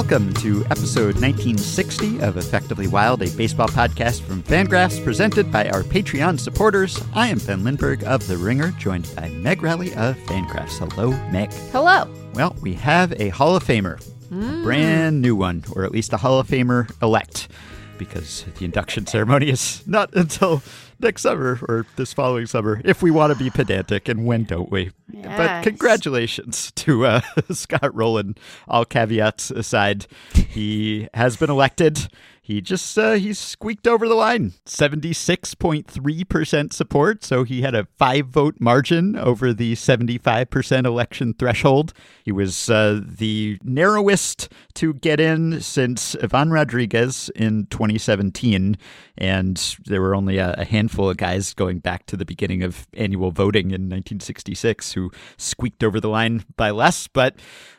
welcome to episode 1960 of Effectively Wild, a baseball podcast from Fangraphs presented by our Patreon supporters. I am Ben Lindbergh of The Ringer, joined by Meg Rowley of Fangraphs. Hello, Meg. Hello. Well, we have a Hall of Famer, a mm. brand new one, or at least a Hall of Famer elect, because the induction ceremony is not until next summer or this following summer, if we want to be pedantic, and when don't we? But congratulations to uh, Scott Rolen. All caveats aside, he has been elected. He just uh, he squeaked over the line, seventy six point three percent support. So he had a five vote margin over the seventy five percent election threshold. He was uh, the narrowest to get in since Ivan Rodriguez in 2017, and there were only a, a handful of guys going back to the beginning of annual voting in 1966 who squeaked over the line by less. But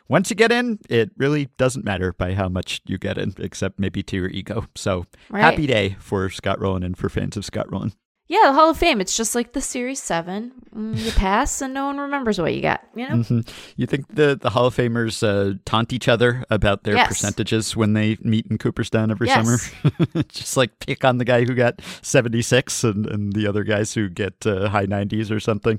once you get in, it really doesn't matter by how much you get in, except maybe to your ego. So Right. happy day for Scott Rolen and for fans of Scott Rolen. Yeah, the Hall of Fame. It's just like the Series 7. Mm, You pass and no one remembers what you got, you know? Mhm. You think the, the Hall of Famers uh, taunt each other about their Yes. percentages when they meet in Cooperstown every Yes. summer? Just like pick on the guy who got 76 and, and the other guys who get uh, high 90s or something.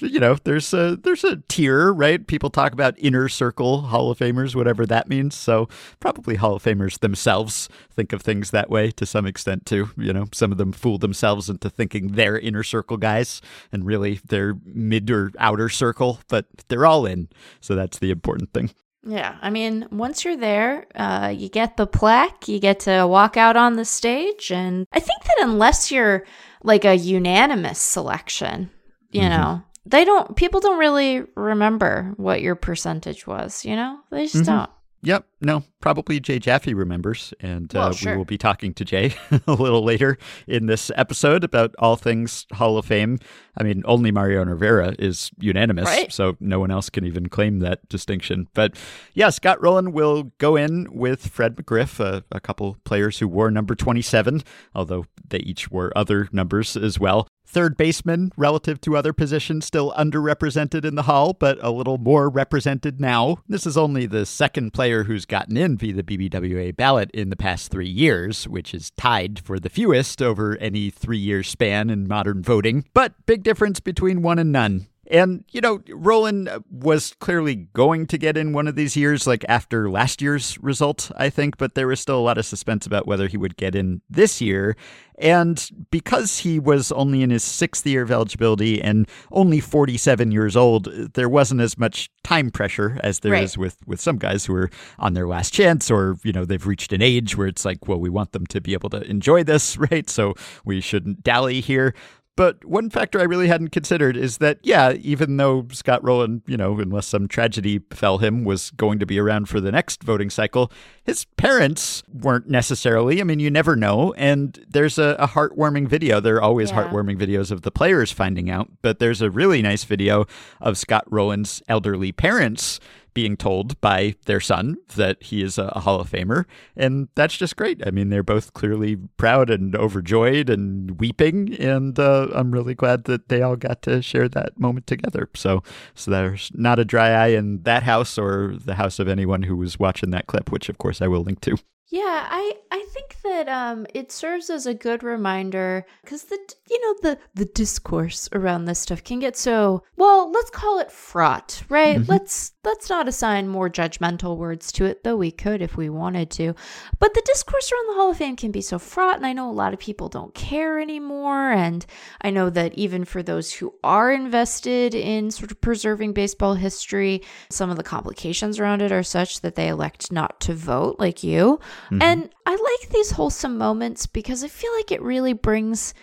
You know, there's a, there's a tier, right? People talk about inner circle Hall of Famers, whatever that means. So probably Hall of Famers themselves think of things that way to some extent too. You know, some of them fool themselves into thinking they're inner circle guys and really they're mid or outer circle, but they're all in. So that's the important thing. Yeah, I mean, once you're there, uh, you get the plaque, you get to walk out on the stage. And I think that unless you're like a unanimous selection, you Mhm. know, they don't, people don't really remember what your percentage was, you know? They just Mhm. don't. Yep. No, probably Jay Jaffe remembers. And uh, Well, we will be talking to Jay a little later in this episode about all things Hall of Fame. I mean, only Mariano Rivera is unanimous, Right. so no one else can even claim that distinction. But yeah, Scott Rolen will go in with Fred McGriff, a, a couple players who wore number 27, although they each wore other numbers as well. Third baseman, relative to other positions, still underrepresented in the Hall, but a little more represented now. This is only the second player who's gotten in via the BBWA ballot in the past three years, which is tied for the fewest over any three year span in modern voting. But big difference between one and none. And, you know, Rolen uh, was clearly going to get in one of these years, like after last year's result, I think, but there was still a lot of suspense about whether he would get in this year. And because he was only in his sixth year of eligibility and only 47 years old, there wasn't as much time pressure as there is Right. with, with some guys who are on their last chance or, you know, they've reached an age where it's like, well, we want them to be able to enjoy this, right? So we shouldn't dally here. But one factor I really hadn't considered is that, yeah, even though Scott Rolen, you know, unless some tragedy befell him, was going to be around for the next voting cycle, his parents weren't necessarily. I mean, you never know. And there's a, a heartwarming video. There are always Yeah. heartwarming videos of the players finding out, but there's a really nice video of Scott Rolen's elderly parents being told by their son that he is a, Hall of Famer. And that's just great. I mean, they're both clearly proud and overjoyed and weeping. And uh, I'm really glad that they all got to share that moment together. So, so there's not a dry eye in that house or the house of anyone who was watching that clip, which of course I will link to. Yeah, I I think that um it serves as a good reminder cuz the you know the the discourse around this stuff can get so well, let's call it fraught, right? Mhm. Let's let's not assign more judgmental words to it, though we could if we wanted to. But the discourse around the Hall of Fame can be so fraught and I know a lot of people don't care anymore and I know that even for those who are invested in sort of preserving baseball history, some of the complications around it are such that they elect not to vote like you. Mhm. And I like these wholesome moments because I feel like it really brings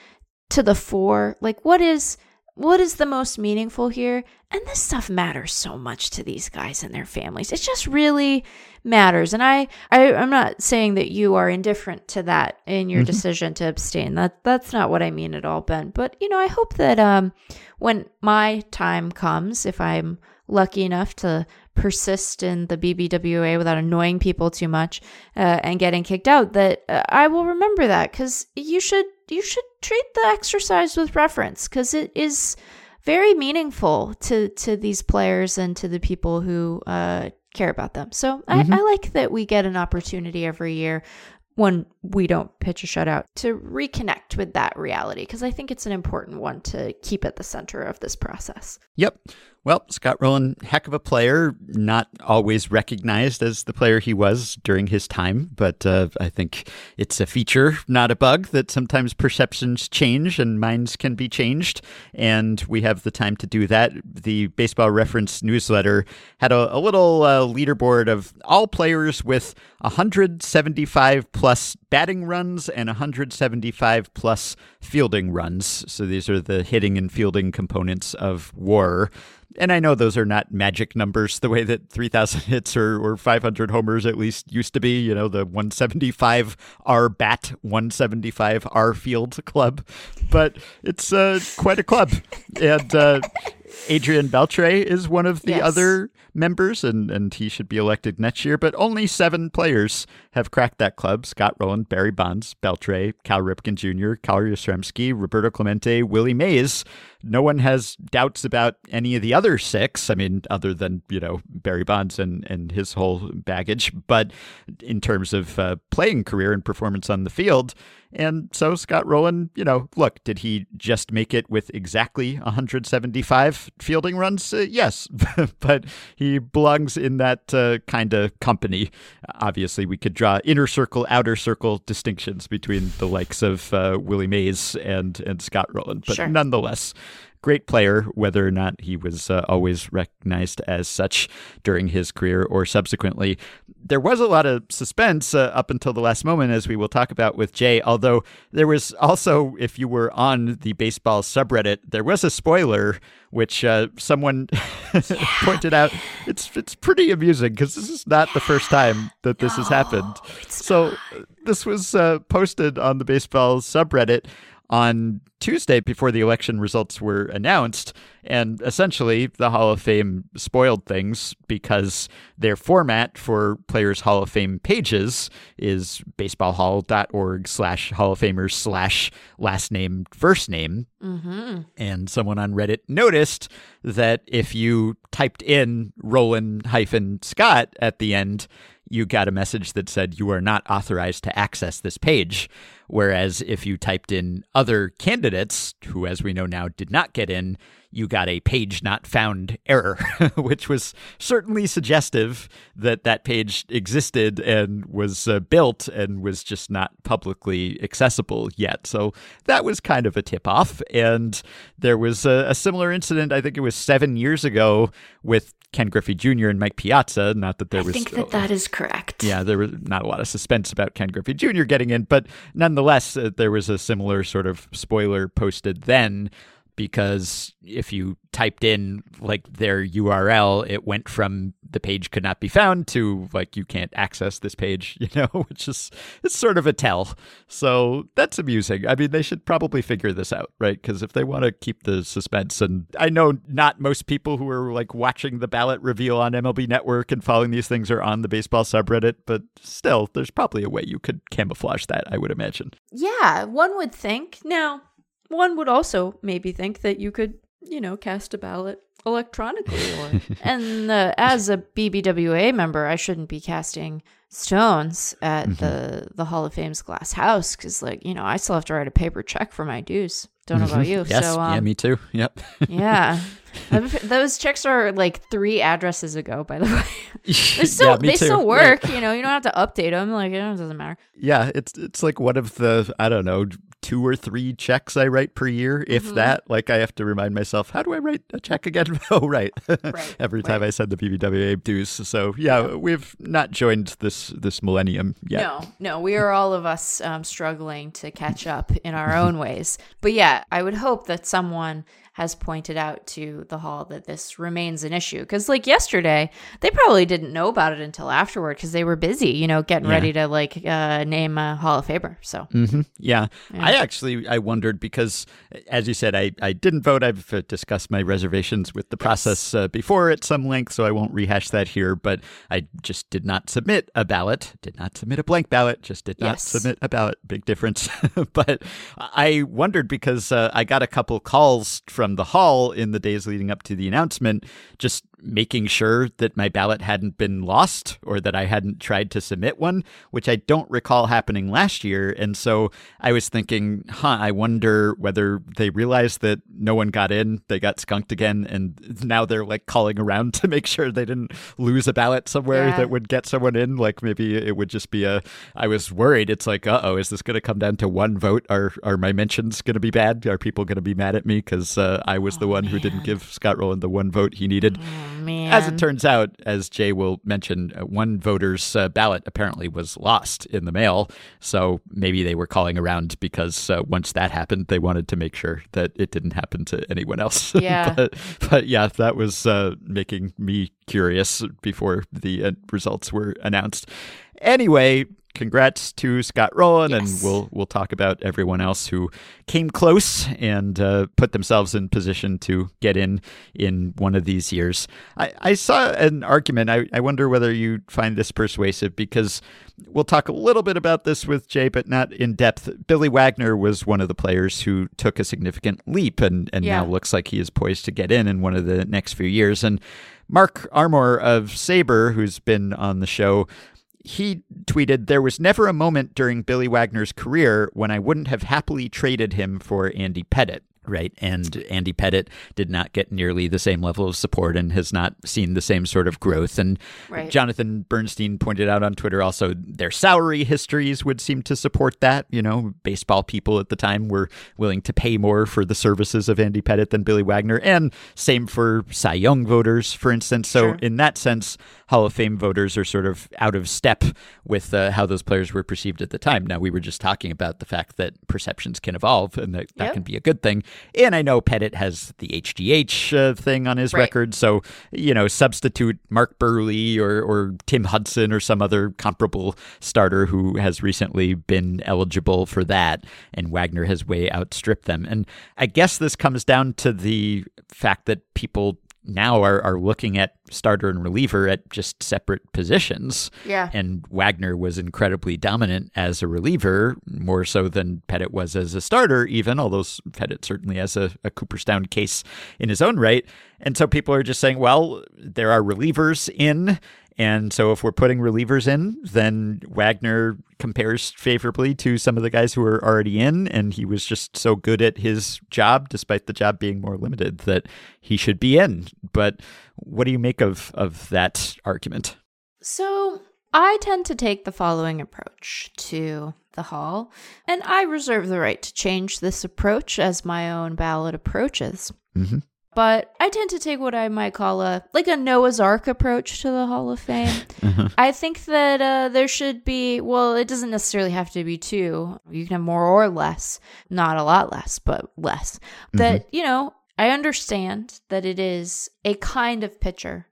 to the fore like what is what is the most meaningful here? And this stuff matters so much to these guys and their families. It just really matters. And I, I I'm not saying that you are indifferent to that in your Mhm. decision to abstain. That that's not what I mean at all, Ben. But you know, I hope that um when my time comes, if I'm lucky enough to persist in the BBWA without annoying people too much uh, and getting kicked out, that uh, I will remember that because you should you should treat the exercise with reference because it is very meaningful to to these players and to the people who uh, care about them. So mm-hmm. I, I like that we get an opportunity every year when we don't pitch a shutout to reconnect with that reality because I think it's an important one to keep at the center of this process. Yep. Well, Scott Rolen, heck of a player, not always recognized as the player he was during his time, but uh, I think it's a feature, not a bug, that sometimes perceptions change and minds can be changed. And we have the time to do that. The Baseball Reference newsletter had a, a little uh, leaderboard of all players with 175 plus batting runs and 175 plus fielding runs. So these are the hitting and fielding components of WAR and I know those are not magic numbers the way that 3,000 hits or, or 500 homers at least used to be, you know, the 175 R bat, 175 R field club, but it's uh, quite a club. and uh, Adrian Beltre is one of the yes. other members, and, and he should be elected next year. But only seven players have cracked that club Scott Rolen, Barry Bonds, Beltre, Cal Ripken Jr., Cal Yastrzemski, Roberto Clemente, Willie Mays. No one has doubts about any of the other six. I mean, other than, you know, Barry Bonds and, and his whole baggage. But in terms of uh, playing career and performance on the field, and so Scott Rolen, you know, look, did he just make it with exactly 175 fielding runs? Uh, yes, but he belongs in that uh, kind of company. Obviously, we could draw inner circle, outer circle distinctions between the likes of uh, Willie Mays and and Scott Rolen, but sure. nonetheless, great player, whether or not he was uh, always recognized as such during his career or subsequently. There was a lot of suspense uh, up until the last moment, as we will talk about with Jay. Although there was also, if you were on the baseball subreddit, there was a spoiler which uh, someone yeah. pointed out. It's it's pretty amusing because this is not the first time that this no, has happened. So not. this was uh, posted on the baseball subreddit on Tuesday before the election results were announced. And essentially, the Hall of Fame spoiled things because their format for Players Hall of Fame pages is baseballhall.org slash Hall of Famers slash last name, first name. Mm-hmm. And someone on Reddit noticed that if you typed in Rolen hyphen Scott at the end, you got a message that said you are not authorized to access this page. Whereas if you typed in other candidates, who, as we know now, did not get in, you got a page not found error, which was certainly suggestive that that page existed and was uh, built and was just not publicly accessible yet. So that was kind of a tip off. And there was a, a similar incident, I think it was seven years ago, with Ken Griffey Jr. and Mike Piazza. Not that there I was. I think that uh, that is correct. Yeah, there was not a lot of suspense about Ken Griffey Jr. getting in, but nonetheless, uh, there was a similar sort of spoiler posted then because if you typed in like their URL, it went from the page could not be found to like you can't access this page, you know, which is it's sort of a tell. So that's amusing. I mean, they should probably figure this out, right? Because if they want to keep the suspense, and I know not most people who are like watching the ballot reveal on MLB Network and following these things are on the baseball subreddit, but still, there's probably a way you could camouflage that, I would imagine. Yeah, one would think. Now, one would also maybe think that you could, you know, cast a ballot electronically or and uh, as a BBWA member, I shouldn't be casting stones at mm-hmm. the the Hall of Fame's glass house cuz like, you know, I still have to write a paper check for my dues. Don't know about you. yes, so, um, yeah, me too. Yep. yeah. Those checks are like three addresses ago, by the way. they still yeah, they too. still work. Right. You know, you don't have to update them. Like it doesn't matter. Yeah, it's it's like one of the I don't know two or three checks I write per year, if mm-hmm. that. Like I have to remind myself, how do I write a check again? oh, right. right Every time right. I send the BBWA dues. So yeah, yeah, we've not joined this this millennium yet. No, no, we are all of us um, struggling to catch up in our own ways. But yeah, I would hope that someone has pointed out to the hall that this remains an issue. Because, like yesterday, they probably didn't know about it until afterward because they were busy, you know, getting yeah. ready to like uh, name a Hall of Famer. So, mm-hmm. yeah. yeah. I actually I wondered because, as you said, I, I didn't vote. I've uh, discussed my reservations with the process uh, before at some length, so I won't rehash that here. But I just did not submit a ballot, did not submit a blank ballot, just did not yes. submit a ballot. Big difference. but I wondered because uh, I got a couple calls from from the hall in the days leading up to the announcement, just making sure that my ballot hadn't been lost or that I hadn't tried to submit one, which I don't recall happening last year. And so I was thinking, huh, I wonder whether they realized that no one got in, they got skunked again, and now they're like calling around to make sure they didn't lose a ballot somewhere Yeah. that would get someone in. Like maybe it would just be a. I was worried. It's like, uh oh, is this going to come down to one vote? Are are my mentions going to be bad? Are people going to be mad at me because uh, I was the one who didn't give Scott Rolen the one vote he needed? Oh, man. As it turns out, as Jay will mention, uh, one voter's uh, ballot apparently was lost in the mail. So maybe they were calling around because uh, once that happened, they wanted to make sure that it didn't happen to anyone else. Yeah. but, but yeah, that was uh, making me curious before the uh, results were announced. Anyway, congrats to Scott Rolen, Yes. and we'll we'll talk about everyone else who came close and uh, put themselves in position to get in in one of these years. I, I saw an argument. I, I wonder whether you find this persuasive because we'll talk a little bit about this with Jay, but not in depth. Billy Wagner was one of the players who took a significant leap and, and Yeah. now looks like he is poised to get in in one of the next few years. And Mark Armour of SABR, who's been on the show, he tweeted, There was never a moment during Billy Wagner's career when I wouldn't have happily traded him for Andy Pettitte. Right. And Andy Pettitte did not get nearly the same level of support and has not seen the same sort of growth. And Right. Jonathan Bernstein pointed out on Twitter also their salary histories would seem to support that. You know, baseball people at the time were willing to pay more for the services of Andy Pettitte than Billy Wagner. And same for Cy Young voters, for instance. So, Sure. in that sense, Hall of Fame voters are sort of out of step with uh, how those players were perceived at the time. Now, we were just talking about the fact that perceptions can evolve and that that Yep. can be a good thing. And I know Pettitte has the HGH uh, thing on his Right. record. So, you know, substitute Mark Buehrle or, or Tim Hudson or some other comparable starter who has recently been eligible for that. And Wagner has way outstripped them. And I guess this comes down to the fact that people now are, are looking at starter and reliever at just separate positions. Yeah. And Wagner was incredibly dominant as a reliever, more so than Pettitte was as a starter, even, although Pettitte certainly has a, a Cooperstown case in his own right. And so people are just saying, well, there are relievers in. And so if we're putting relievers in, then Wagner compares favorably to some of the guys who are already in. And he was just so good at his job, despite the job being more limited, that he should be in. But what do you make of, of that argument? So I tend to take the following approach to the hall, and I reserve the right to change this approach as my own ballot approaches. Mhm. But I tend to take what I might call a like a Noah's Ark approach to the Hall of Fame. I think that uh, there should be well, it doesn't necessarily have to be two. You can have more or less, not a lot less, but less. That you know, I understand that it is a kind of pitcher,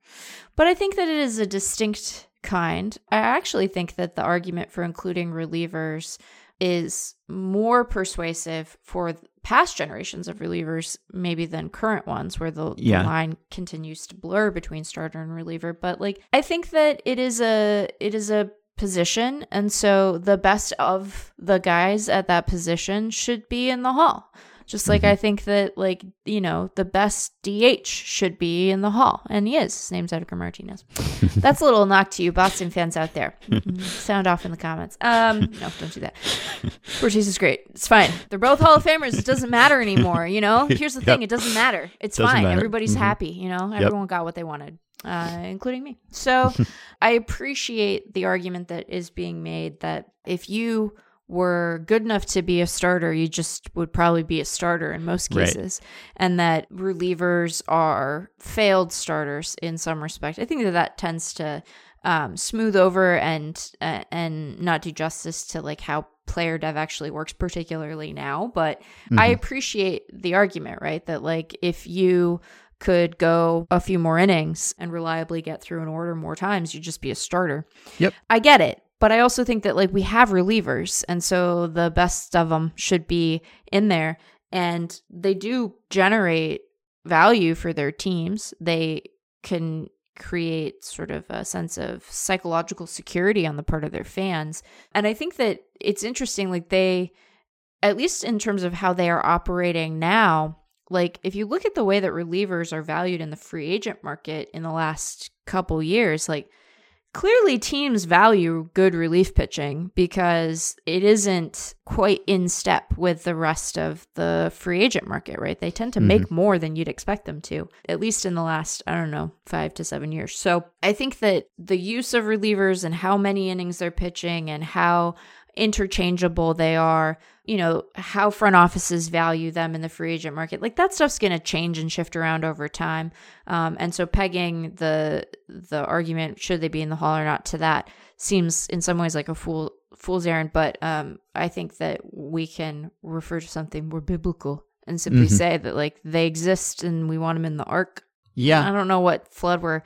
but I think that it is a distinct kind. I actually think that the argument for including relievers is more persuasive for past generations of relievers maybe than current ones where the, the line continues to blur between starter and reliever. But like i think that it is a it is a position and so the best of the guys at that position should be in the hall just like I think that, like, you know, the best DH should be in the hall. And he is. His name's Edgar Martinez. That's a little knock to you, Boston fans out there. Mhm. Sound off in the comments. Um, no, don't do that. Ortiz is great. It's fine. They're both Hall of Famers. It doesn't matter anymore, you know? Here's the thing it doesn't matter. It's Doesn't fine. matter. Everybody's Mhm. happy, you know? Everyone got what they wanted. Uh, including me. So I appreciate the argument that is being made that if you were good enough to be a starter, you just would probably be a starter in most Right. cases, and that relievers are failed starters in some respect. I think that that tends to um, smooth over and uh, and not do justice to like how player dev actually works, particularly now. But I Mm-hmm. appreciate the argument, right? That like if you could go a few more innings and reliably get through an order more times, you'd just be a starter. Yep. I get it. But I also think that like we have relievers and so the best of them should be in there and they do generate value for their teams. They can create sort of a sense of psychological security on the part of their fans. And I think that it's interesting like they at least in terms of how they are operating now, like if you look at the way that relievers are valued in the free agent market in the last couple years, like clearly teams value good relief pitching because it isn't quite in step with the rest of the free agent market, right? They tend to mm-hmm. make more than you'd expect them to, at least in the last, I don't know, five to seven years. So I think that the use of relievers and how many innings they're pitching and how interchangeable they are, you know, how front offices value them in the free agent market. Like that stuff's going to change and shift around over time. Um, and so pegging the the argument should they be in the hall or not to that seems in some ways like a fool fool's errand, but um, I think that we can refer to something more biblical and simply mm-hmm. say that like they exist and we want them in the ark. Yeah. I don't know what flood we're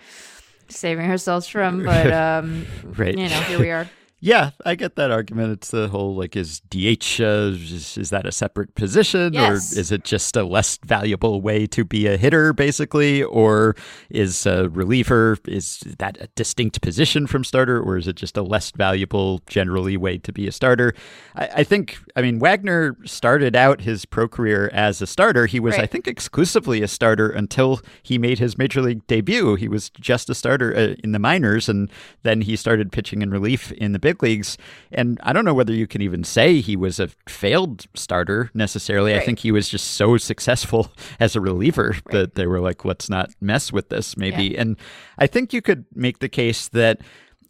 saving ourselves from, but um, right. you know, here we are. Yeah, I get that argument. It's the whole like, is DH uh, is, is, that a separate position, yes. or is it just a less valuable way to be a hitter, basically, or is a reliever is that a distinct position from starter, or is it just a less valuable generally way to be a starter? I, I think, I mean, Wagner started out his pro career as a starter. He was, right. I think, exclusively a starter until he made his major league debut. He was just a starter uh, in the minors, and then he started pitching in relief in the big leagues. And I don't know whether you can even say he was a failed starter necessarily. Right. I think he was just so successful as a reliever right. that they were like, let's not mess with this, maybe. Yeah. And I think you could make the case that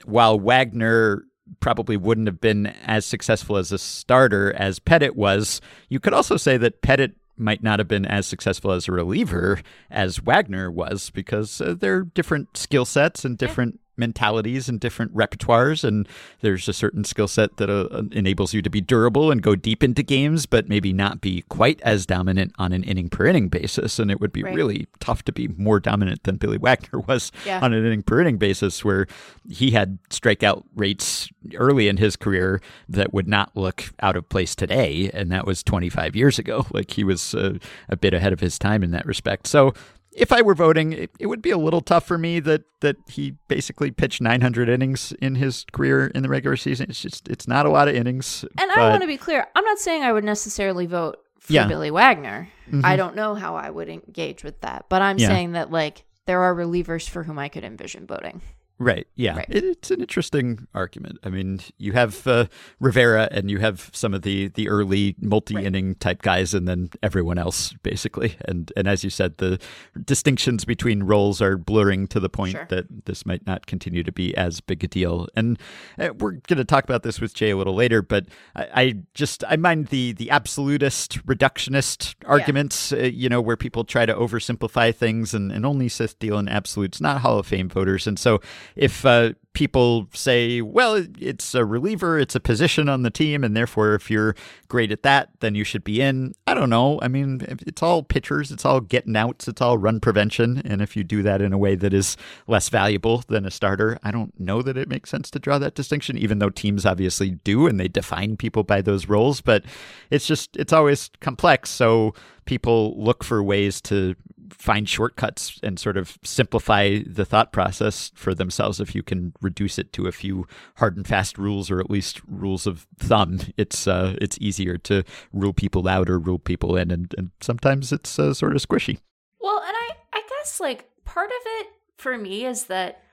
while Wagner probably wouldn't have been as successful as a starter as Pettitte was, you could also say that Pettitte might not have been as successful as a reliever as Wagner was because uh, they're different skill sets and different mentalities and different repertoires and there's a certain skill set that uh, enables you to be durable and go deep into games but maybe not be quite as dominant on an inning per inning basis and it would be right. really tough to be more dominant than Billy Wagner was yeah. on an inning per inning basis where he had strikeout rates early in his career that would not look out of place today and that was 25 years ago like he was uh, a bit ahead of his time in that respect so if I were voting, it, it, would be a little tough for me that that he basically pitched 900 innings in his career in the regular season. It's just it's not a lot of innings. And but... I want to be clear. I'm not saying I would necessarily vote for yeah. Billy Wagner. Mm-hmm. I don't know how I would engage with that, but I'm yeah. saying that like there are relievers for whom I could envision voting. Right. Yeah. Right. It, it's an interesting argument. I mean, you have uh, Rivera and you have some of the the early multi-inning right. type guys, and then everyone else basically. And and as you said, the distinctions between roles are blurring to the point sure. that this might not continue to be as big a deal. And uh, we're going to talk about this with Jay a little later, but I, I just I mind the the absolutist reductionist arguments. Yeah. Uh, you know, where people try to oversimplify things and and only deal in absolutes, not Hall of Fame voters, and so if uh, people say, well, it's a reliever, it's a position on the team, and therefore, if you're great at that, then you should be in. I don't know. I mean, it's all pitchers, it's all getting outs, it's all run prevention. And if you do that in a way that is less valuable than a starter, I don't know that it makes sense to draw that distinction, even though teams obviously do and they define people by those roles. But it's just, it's always complex. So people look for ways to find shortcuts and sort of simplify the thought process for themselves if you can reduce it to a few hard and fast rules or at least rules of thumb it's uh, it's easier to rule people out or rule people in and, and sometimes it's uh, sort of squishy well and i i guess like part of it for me is that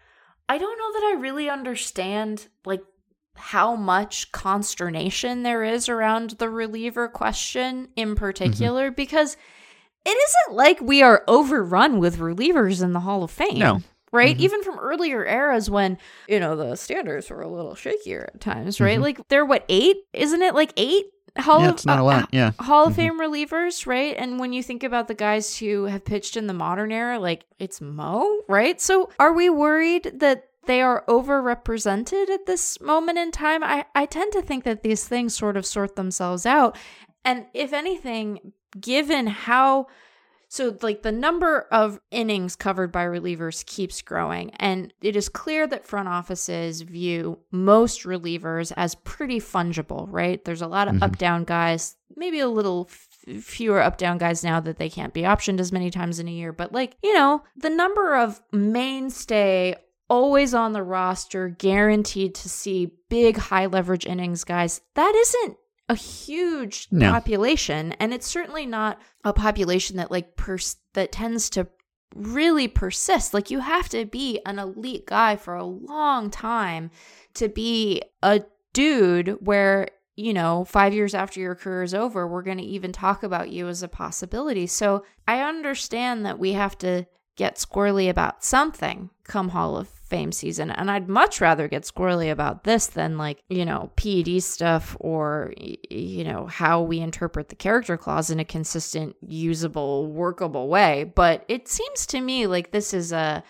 i don't know that i really understand like how much consternation there is around the reliever question in mm-hmm. particular mm-hmm. because it isn't like we are overrun with relievers in the Hall of Fame. No. Right? Mm-hmm. Even from earlier eras when, you know, the standards were a little shakier at times, right? Mm-hmm. Like they're what, eight? Isn't it like eight? Hall yeah, of, it's not a lot. Yeah. Hall of mm-hmm. Fame relievers, right? And when you think about the guys who have pitched in the modern era, like it's Mo, right? So are we worried that they are overrepresented at this moment in time? I, I tend to think that these things sort of sort themselves out. And if anything, given how so like the number of innings covered by relievers keeps growing and it is clear that front offices view most relievers as pretty fungible, right? There's a lot of mm-hmm. up down guys, maybe a little f- fewer up down guys now that they can't be optioned as many times in a year, but like, you know, the number of mainstay always on the roster, guaranteed to see big high leverage innings guys, that isn't a huge No. population and it's certainly not a population that like pers- that tends to really persist like you have to be an elite guy for a long time to be a dude where you know 5 years after your career is over we're going to even talk about you as a possibility so i understand that we have to get squirrely about something come Hall of Fame season. And I'd much rather get squirrely about this than like, you know, PED stuff or, you know, how we interpret the character clause in a consistent, usable, workable way. But it seems to me like this is a,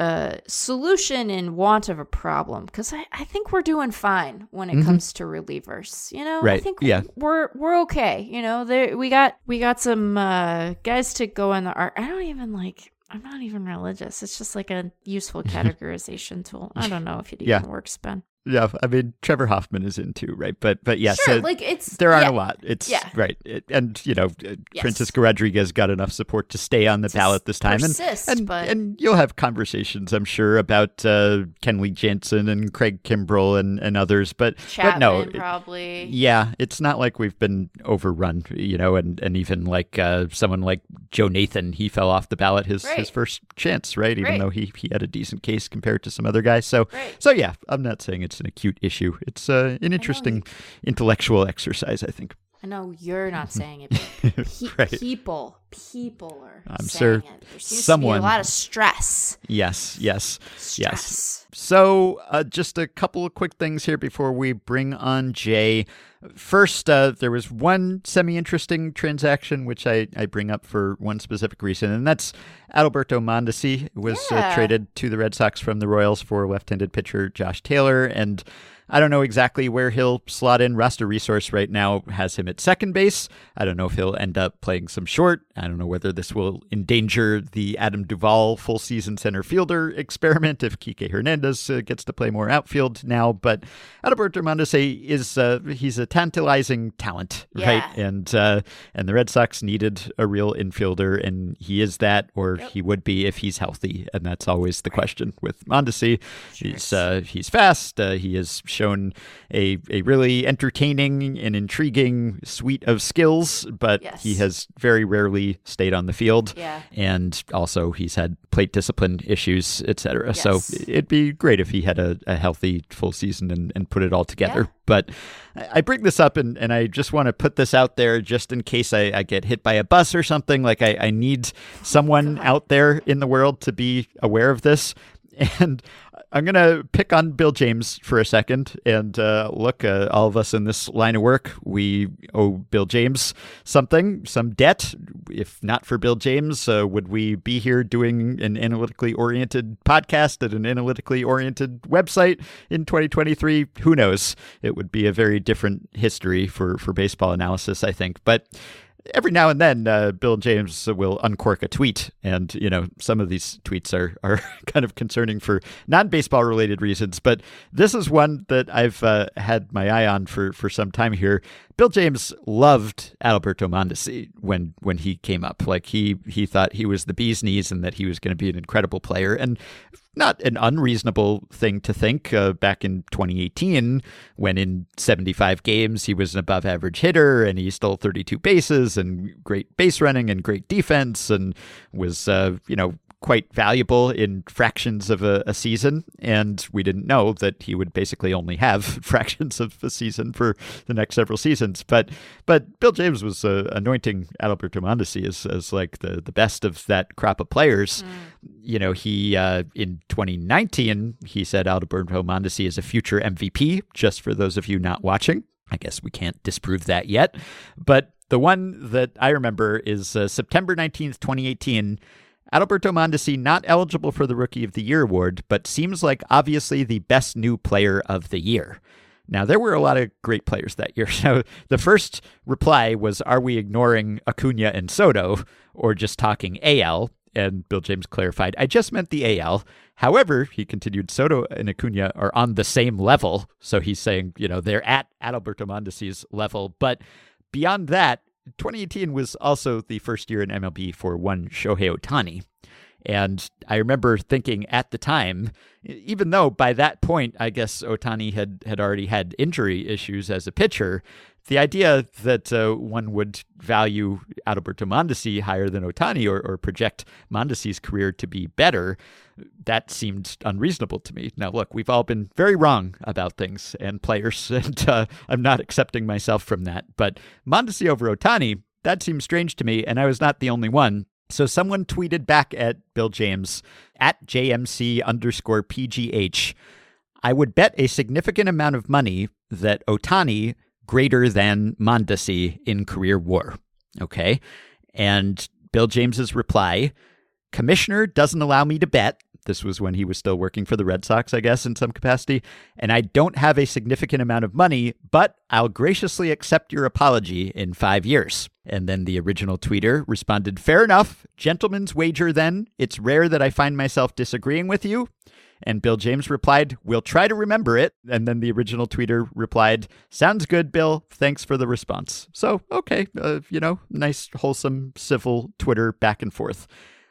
a solution in want of a problem because I, I think we're doing fine when it Mhm. comes to relievers. You know, I think yeah. we're we're okay. You know, there we got we got some uh, guys to go in the art. I don't even like. I'm not even religious. It's just like a useful categorization tool. I don't know if it even Yeah. works, Ben. Yeah, I mean Trevor Hoffman is in too, right? But but yes, sure, like it's there aren't yeah, a lot. It's Yeah. right, It- and you know, uh, Yes. Francisco Rodriguez got enough support to stay on the To ballot this time, and persist, and, but- and you'll have conversations, I'm sure, about uh, Kenley Jansen and Craig Kimbrel and, and others. But Chapman but no, it- probably. yeah, it's not like we've been overrun, you know, and, and even like uh, someone like Joe Nathan, he fell off the ballot his, his first chance, right? Even Right. though he, he had a decent case compared to some other guys. So Right. so yeah, I'm not saying it's an acute issue. It's uh, an interesting intellectual exercise, I think. I know you're not saying it. But pe- Right. People, people are I'm saying sure it. There seems someone- to be a lot of stress. Yes, yes, Stress. yes. So, uh, just a couple of quick things here before we bring on Jay. First, uh, there was one semi interesting transaction which I, I bring up for one specific reason, and that's Adalberto Mondesi was uh, traded to the Red Sox from the Royals for left handed pitcher Josh Taylor. And I don't know exactly where he'll slot in. Roster Resource right now has him at second base. I don't know if he'll end up playing some short. I don't know whether this will endanger the Adam Duvall full season center fielder experiment if Kike Hernandez uh, gets to play more outfield now. But Adalberto Mondesi is uh, he's a tantalizing talent, right? And uh, and the Red Sox needed a real infielder, and he is that, or he would be if he's healthy, and that's always the question with Mondesi. He's uh, he's fast. Uh, he has shown a a really entertaining and intriguing suite of skills, but Yes. he has very rarely stayed on the field. Yeah. And also, he's had plate discipline issues, etc. So it'd be great if he had a, a healthy full season and, and put it all together. Yeah. But I I bring this up and, and I just want to put this out there just in case I, I get hit by a bus or something. Like, I, I need someone out there in the world to be aware of this. And I'm going to pick on Bill James for a second. And uh, look, uh, all of us in this line of work, we owe Bill James something, some debt. If not for Bill James, uh, would we be here doing an analytically oriented podcast at an analytically oriented website in 2023? Who knows? It would be a very different history for, for baseball analysis, I think. But every now and then uh, bill james will uncork a tweet and you know some of these tweets are, are kind of concerning for non-baseball related reasons but this is one that i've uh, had my eye on for, for some time here bill james loved alberto mondesi when when he came up. Like he he thought he was the bee's knees and that he was going to be an incredible player. And not an unreasonable thing to think uh, back in 2018 when in 75 games he was an above average hitter and he stole 32 bases and great base running and great defense and was uh, you know quite valuable in fractions of a, a season and we didn't know that he would basically only have fractions of a season for the next several seasons but but Bill James was uh, anointing Adalberto Mondesi as, as like the, the best of that crop of players you know, he uh, in 2019 he said Alberto Mondesi is a future MVP. Just for those of you not watching, I guess we can't disprove that yet. But the one that I remember is uh, September 19th, 2018. Adalberto Mondesi not eligible for the Rookie of the Year award, but seems like obviously the best new player of the year. Now, there were a lot of great players that year. So the first reply was, Are we ignoring Acuna and Soto or just talking AL? And Bill James clarified, I just meant the AL. However, he continued, Soto and Acuna are on the same level. So he's saying, you know, they're at Adalberto Mondesi's level. But beyond that, 2018 was also the first year in MLB for one Shohei Ohtani. And I remember thinking at the time, even though by that point, I guess Ohtani had, had already had injury issues as a pitcher, the idea that uh, one would value Adalberto Mondesi higher than Ohtani or, or project Mondesi's career to be better, that seemed unreasonable to me. Now, look, we've all been very wrong about things and players, and uh, I'm not accepting myself from that. But Mondesi over Ohtani, that seems strange to me, and I was not the only one. So someone tweeted back at Bill James at JMC underscore PGH. I would bet a significant amount of money that Ohtani greater than Mondesi in career war. Okay. And Bill James's reply Commissioner doesn't allow me to bet. This was when he was still working for the Red Sox, I guess, in some capacity. And I don't have a significant amount of money, but I'll graciously accept your apology in five years. And then the original tweeter responded, Fair enough. Gentleman's wager then. It's rare that I find myself disagreeing with you. And Bill James replied, We'll try to remember it. And then the original tweeter replied, Sounds good, Bill. Thanks for the response. So, okay, uh, you know, nice, wholesome, civil Twitter back and forth.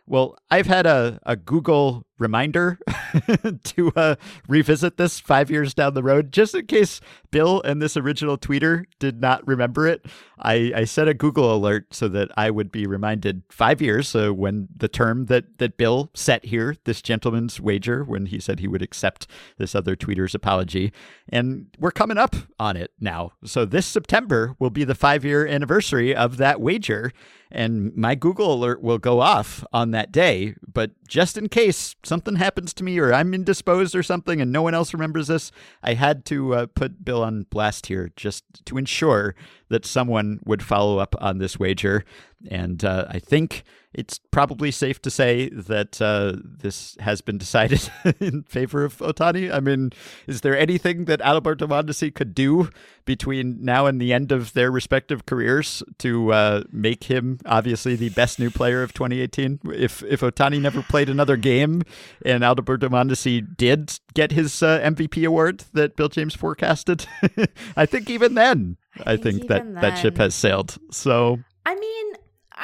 Well, I've had a, a Google reminder to uh, revisit this five years down the road, just in case Bill and this original tweeter did not remember it. I, I set a Google alert so that I would be reminded five years uh, when the term that, that Bill set here, this gentleman's wager, when he said he would accept this other tweeter's apology. And we're coming up on it now. So this September will be the five year anniversary of that wager and my Google alert will go off on that day. But just in case something happens to me or I'm indisposed or something and no one else remembers this, I had to uh, put Bill on blast here just to ensure that someone would follow up on this wager. And uh, I think it's probably safe to say that uh, this has been decided in favor of Ohtani. I mean, is there anything that Adalberto Mondesi could do between now and the end of their respective careers to uh, make him obviously the best new player of 2018? If if Ohtani never played another game and Adalberto Mondesi did get his uh, MVP award that Bill James forecasted, I think even then, I, I think, think that then. that ship has sailed. So I mean,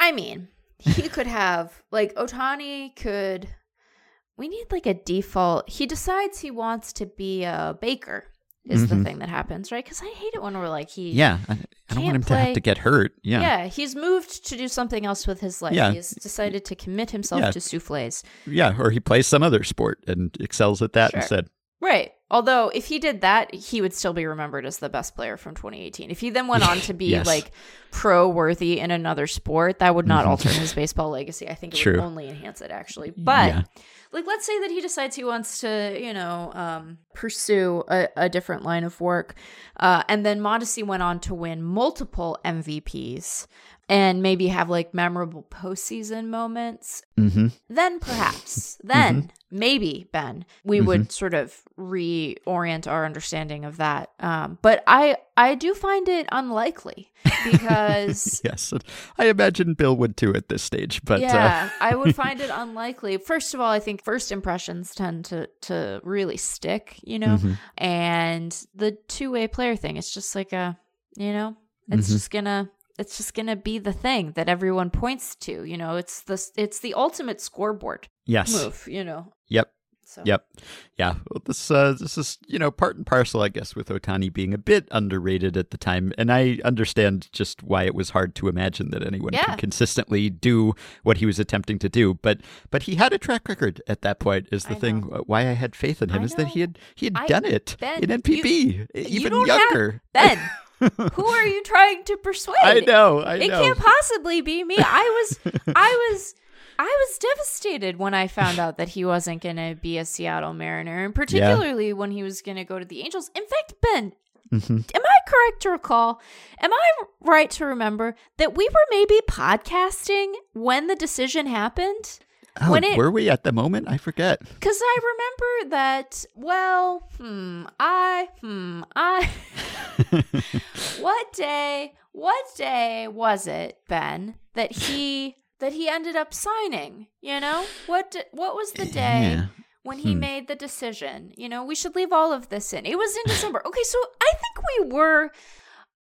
I mean he could have like Ohtani could. We need like a default. He decides he wants to be a baker. Is mm-hmm. the thing that happens, right? Because I hate it when we're like he. Yeah, I, I don't want him play. to have to get hurt. Yeah, yeah. He's moved to do something else with his life. Yeah. he's decided to commit himself yeah. to souffles. Yeah, or he plays some other sport and excels at that sure. instead. Right. Although if he did that, he would still be remembered as the best player from 2018. If he then went on to be yes. like pro worthy in another sport, that would not mm-hmm. alter his baseball legacy. I think it True. would only enhance it actually. But yeah. like let's say that he decides he wants to, you know, um, pursue a, a, different line of work. Uh, and then Mondesi went on to win multiple MVPs and maybe have like memorable postseason moments, mm-hmm. then perhaps, then mm-hmm. maybe Ben, we mm-hmm. would sort of reorient our understanding of that. Um, but I I do find it unlikely because yes, I imagine Bill would too at this stage. But uh, yeah, uh... I would find it unlikely. First of all, I think first impressions tend to to really stick, you know, mm-hmm. and the two way player thing. It's just like a you know, it's mm-hmm. just gonna it's just going to be the thing that everyone points to you know it's the it's the ultimate scoreboard yes move you know yep so. Yep. Yeah. Well, this uh, this is you know part and parcel, I guess, with Ohtani being a bit underrated at the time, and I understand just why it was hard to imagine that anyone yeah. could consistently do what he was attempting to do. But but he had a track record at that point. Is the I thing know. why I had faith in him I is know. that he had he had I, done it ben, in NPB, you, even you younger. Have, ben. Who are you trying to persuade? I know. I it know. can't possibly be me. I was, I was, I was devastated when I found out that he wasn't going to be a Seattle Mariner, and particularly yeah. when he was going to go to the Angels. In fact, Ben, mm-hmm. am I correct to recall? Am I right to remember that we were maybe podcasting when the decision happened? Oh, when it, were we at the moment? I forget. Because I remember that. Well, hmm, I, hmm, I. what day? What day was it, Ben, that he that he ended up signing? You know what? What was the day? Yeah. When he hmm. made the decision, you know, we should leave all of this in. It was in December. Okay, so I think we were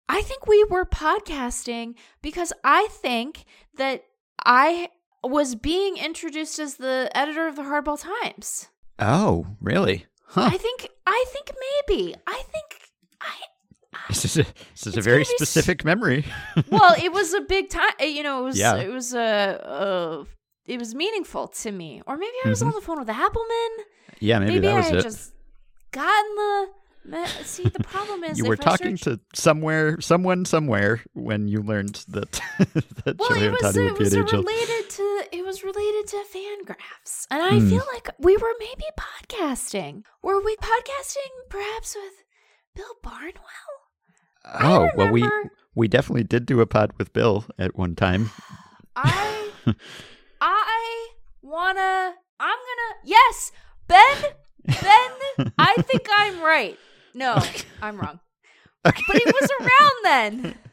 I think we were podcasting because I think that I was being introduced as the editor of the Hardball Times. Oh, really? Huh. I think I think maybe. I think I This is a, this is a very specific memory. well, it was a big time. You know, it was Yeah. it was a. Uh, it was meaningful to me, or maybe I was Mhm. on the phone with Appelman. Yeah, maybe, that I was had it. just gotten the. See, the problem is you were talking search- to somewhere, someone somewhere when you learned that that Well, it was would be was an angel. related to it was related to Fangraphs, and I Hmm. feel like we were maybe podcasting. Were we podcasting perhaps with Bill Barnwell? Oh well, we we definitely did do a pod with Bill at one time. I I wanna I'm gonna yes Ben Ben I think I'm right. No, I'm wrong. Okay. But it was around then.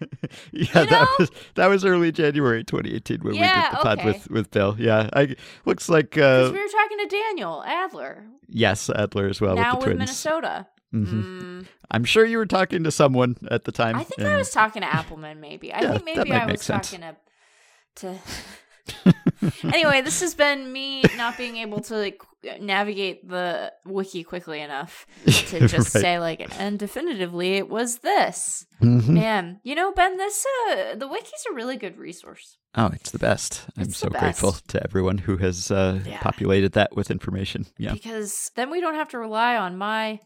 You yeah, that was that was early January 2018 when we did the pod with with Bill. Yeah, I looks like uh, we were talking to Daniel Adler yes, Adler as well now with with, the twins. Minnesota. Mhm. Mm, I'm sure you were talking to someone at the time. I think I was talking to Appelman. Maybe I Yeah, think maybe I was sense. talking to. to anyway, this has been me not being able to like navigate the wiki quickly enough to just Right. say like and definitively it was this Mhm. man you know ben this uh the wiki's a really good resource Oh, it's the best. I'm so the grateful to everyone who has uh, Yeah. populated that with information. Yeah. because then we don't have to rely on my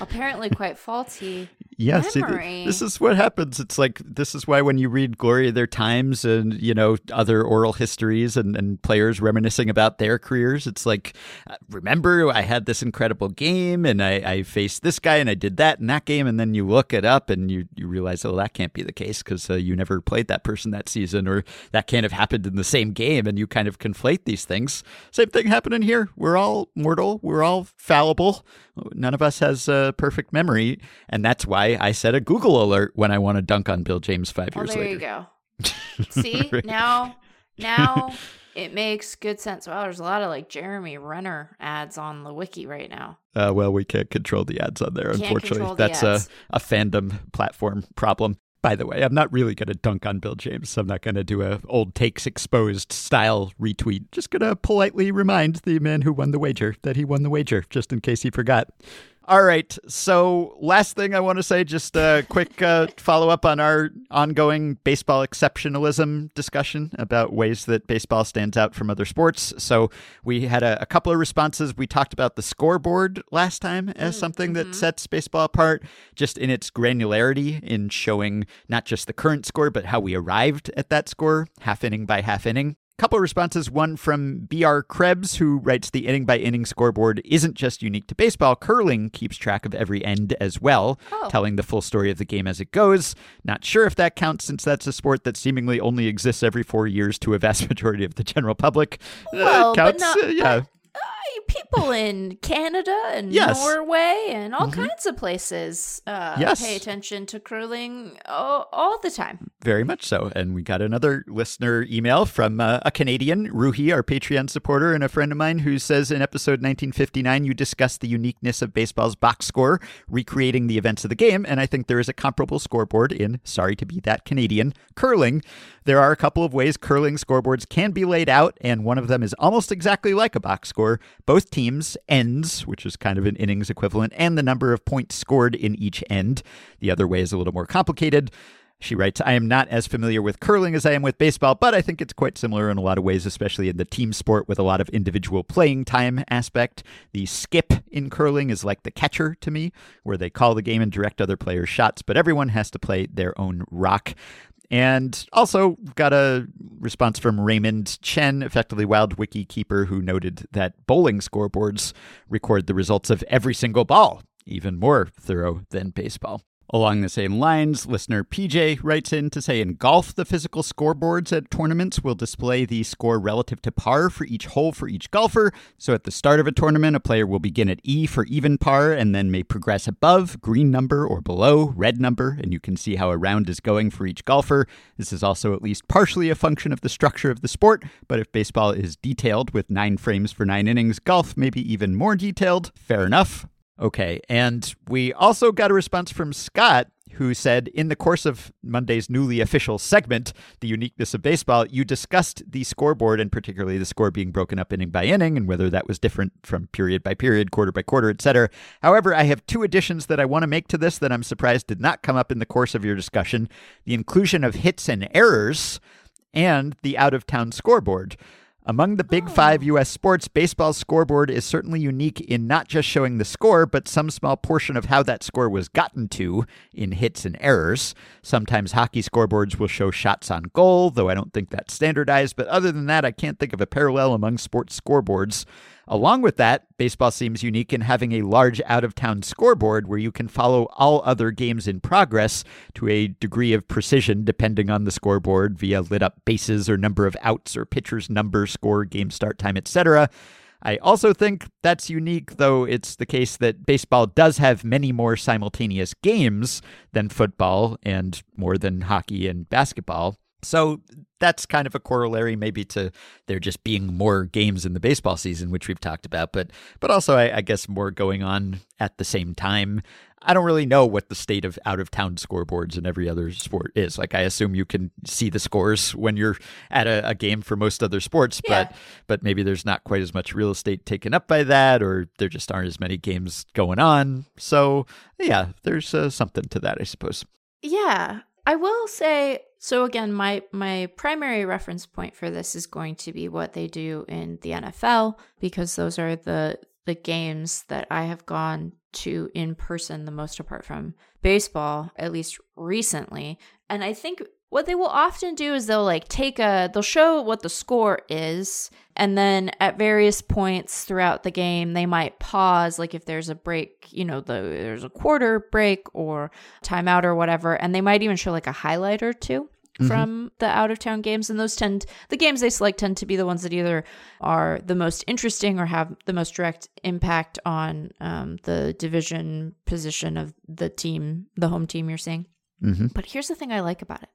apparently quite faulty yes memory. this is what happens. It's like this is why when you read Glory of Their Times and you know other oral histories and, and players reminiscing about their careers, it's like, uh, remember I had this incredible game and I, I faced this guy and I did that in that game, and then you look it up and you you realize, oh, that can't be the case because uh, you never played that person that season, or that can't have happened in the same game, and you kind of conflate these things. Same thing happening here. We're all mortal. We're all fallible. None of us has a perfect memory, and that's why I set a Google alert when I want to dunk on Bill James five oh years there later. There you go see Right. now now it makes good sense wow there's a lot of like jeremy renner ads on the wiki right now Uh, well, we can't control the ads on there, Can't unfortunately. That's ads. a, a fandom platform problem. By the way, I'm not really going to dunk on Bill James. I'm not going to do a old takes exposed style retweet. Just going to politely remind the man who won the wager that he won the wager, just in case he forgot. All right. So, last thing I want to say, just a quick uh, follow up on our ongoing baseball exceptionalism discussion about ways that baseball stands out from other sports. So, we had a, a couple of responses. We talked about the scoreboard last time as something that sets baseball apart, just in its granularity in showing not just the current score, but how we arrived at that score, half inning by half inning. Couple responses. One from BR Krebs, who writes the inning by inning scoreboard isn't just unique to baseball. Curling keeps track of every end as well, Oh. telling the full story of the game as it goes. Not sure if that counts since that's a sport that seemingly only exists every four years to a vast majority of the general public. Uh, Well, but counts. not- uh, yeah. Uh, people in Canada and Yes. Norway and all Mhm. kinds of places uh, Yes. pay attention to curling all, all the time. Very much so. And we got another listener email from uh, a Canadian, Ruhi, our Patreon supporter, and a friend of mine who says in episode 1959, you discussed the uniqueness of baseball's box score, recreating the events of the game. And I think there is a comparable scoreboard in, sorry to be that Canadian, curling. There are a couple of ways curling scoreboards can be laid out, and one of them is almost exactly like a box score. Both teams' ends, which is kind of an innings equivalent, and the number of points scored in each end. The other way is a little more complicated. She writes, I am not as familiar with curling as I am with baseball, but I think it's quite similar in a lot of ways, especially in the team sport with a lot of individual playing time aspect. The skip in curling is like the catcher to me, where they call the game and direct other players' shots, but everyone has to play their own rock. And also got a response from Raymond Chen, effectively Wild Wiki keeper, who noted that bowling scoreboards record the results of every single ball, even more thorough than baseball. Along the same lines, listener PJ writes in to say in golf, the physical scoreboards at tournaments will display the score relative to par for each hole for each golfer. So at the start of a tournament, a player will begin at E for even par and then may progress above, green number, or below, red number, and you can see how a round is going for each golfer. This is also at least partially a function of the structure of the sport, but if baseball is detailed with nine frames for nine innings, golf may be even more detailed. Fair enough. Okay. And we also got a response from Scott who said, In the course of Monday's newly official segment, The Uniqueness of Baseball, you discussed the scoreboard and particularly the score being broken up inning by inning and whether that was different from period by period, quarter by quarter, etc. However, I have two additions that I want to make to this that I'm surprised did not come up in the course of your discussion the inclusion of hits and errors and the out of town scoreboard. Among the big oh. five U.S. sports, baseball's scoreboard is certainly unique in not just showing the score, but some small portion of how that score was gotten to in hits and errors. Sometimes hockey scoreboards will show shots on goal, though I don't think that's standardized. But other than that, I can't think of a parallel among sports scoreboards. Along with that, baseball seems unique in having a large out of town scoreboard where you can follow all other games in progress to a degree of precision depending on the scoreboard via lit up bases or number of outs or pitcher's number, score, game start time, etc. I also think that's unique, though it's the case that baseball does have many more simultaneous games than football and more than hockey and basketball. So that's kind of a corollary, maybe to there just being more games in the baseball season, which we've talked about, but but also I, I guess more going on at the same time. I don't really know what the state of out of town scoreboards in every other sport is. Like I assume you can see the scores when you're at a, a game for most other sports, Yeah. but but maybe there's not quite as much real estate taken up by that, or there just aren't as many games going on. So yeah, there's uh, something to that, I suppose. Yeah, I will say so again my my primary reference point for this is going to be what they do in the NFL because those are the the games that I have gone to in person the most apart from baseball at least recently. And I think what they will often do is they'll like take a they'll show what the score is and then at various points throughout the game they might pause like if there's a break you know the there's a quarter break or timeout or whatever and they might even show like a highlight or 2 from the out of town games and those tend the games they select tend to be the ones that either are the most interesting or have the most direct impact on um, the division position of the team the home team you're seeing hmm but here's the thing I like about it.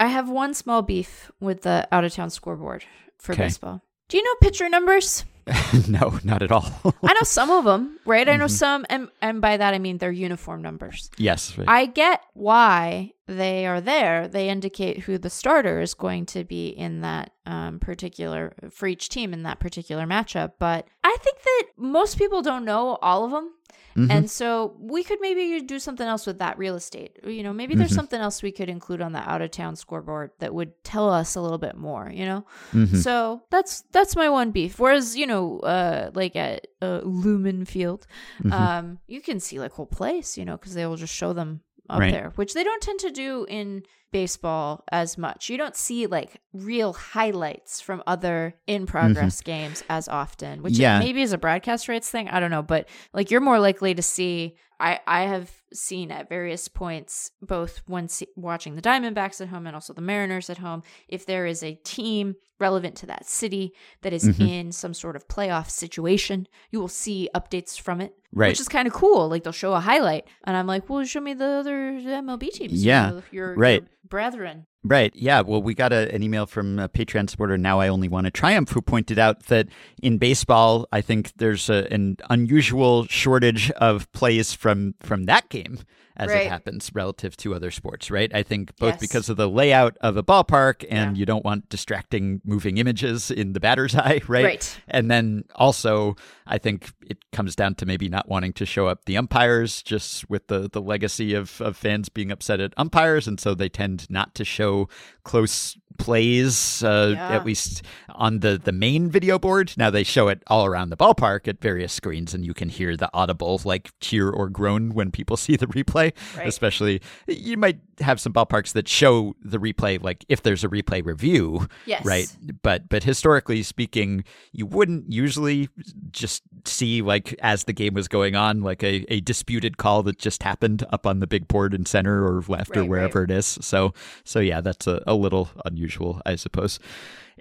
I have one small beef with the out of town scoreboard for Okay. baseball. Do you know pitcher numbers? no, not at all. I know some of them, right? I know Mhm. some, and and by that I mean they're uniform numbers. yes. right. I get why they are there. They indicate who the starter is going to be in that um, particular for each team in that particular matchup. But I think that most people don't know all of them. Mhm. And so we could maybe do something else with that real estate. You know, maybe there's Mhm. something else we could include on the out of town scoreboard that would tell us a little bit more, you know? Mhm. So that's that's my one beef. Whereas, you know, uh like at uh, Lumen Field, Mhm. um you can see like whole place, you know, cuz they will just show them up Right. there, which they don't tend to do in baseball as much. You don't see like real highlights from other in progress games as often, which Mm-hmm. Yeah. maybe is a broadcast rights thing. I don't know, but like you're more likely to see. I I have seen at various points, both when see, watching the Diamondbacks at home and also the Mariners at home, if there is a team relevant to that city that is Mhm. in some sort of playoff situation, you will see updates from it, Right. which is kind of cool. Like they'll show a highlight, and I'm like, well, show me the other MLB teams. you Yeah, know, your, right. your brethren. Right. Yeah. Well, we got a, an email from a Patreon supporter, Now I Only Want to Triumph, who pointed out that in baseball, I think there's a, an unusual shortage of plays from, from that game as Right. it happens relative to other sports, right? I think both Yes. because of the layout of a ballpark and Yeah. you don't want distracting moving images in the batter's eye, right? Right. And then also, I think it comes down to maybe not wanting to show up the umpires, just with the, the legacy of, of fans being upset at umpires. And so they tend not to show close plays, uh, Yeah. at least on the, the main video board. Now they show it all around the ballpark at various screens, and you can hear the audible like cheer or groan when people see the replay. Right. Especially, you might have some ballparks that show the replay, like if there's a replay review, Yes. right but but historically speaking you wouldn't usually just see like as the game was going on like a, a disputed call that just happened up on the big board in center or left or Right, wherever it is so so yeah that's a, a little unusual i suppose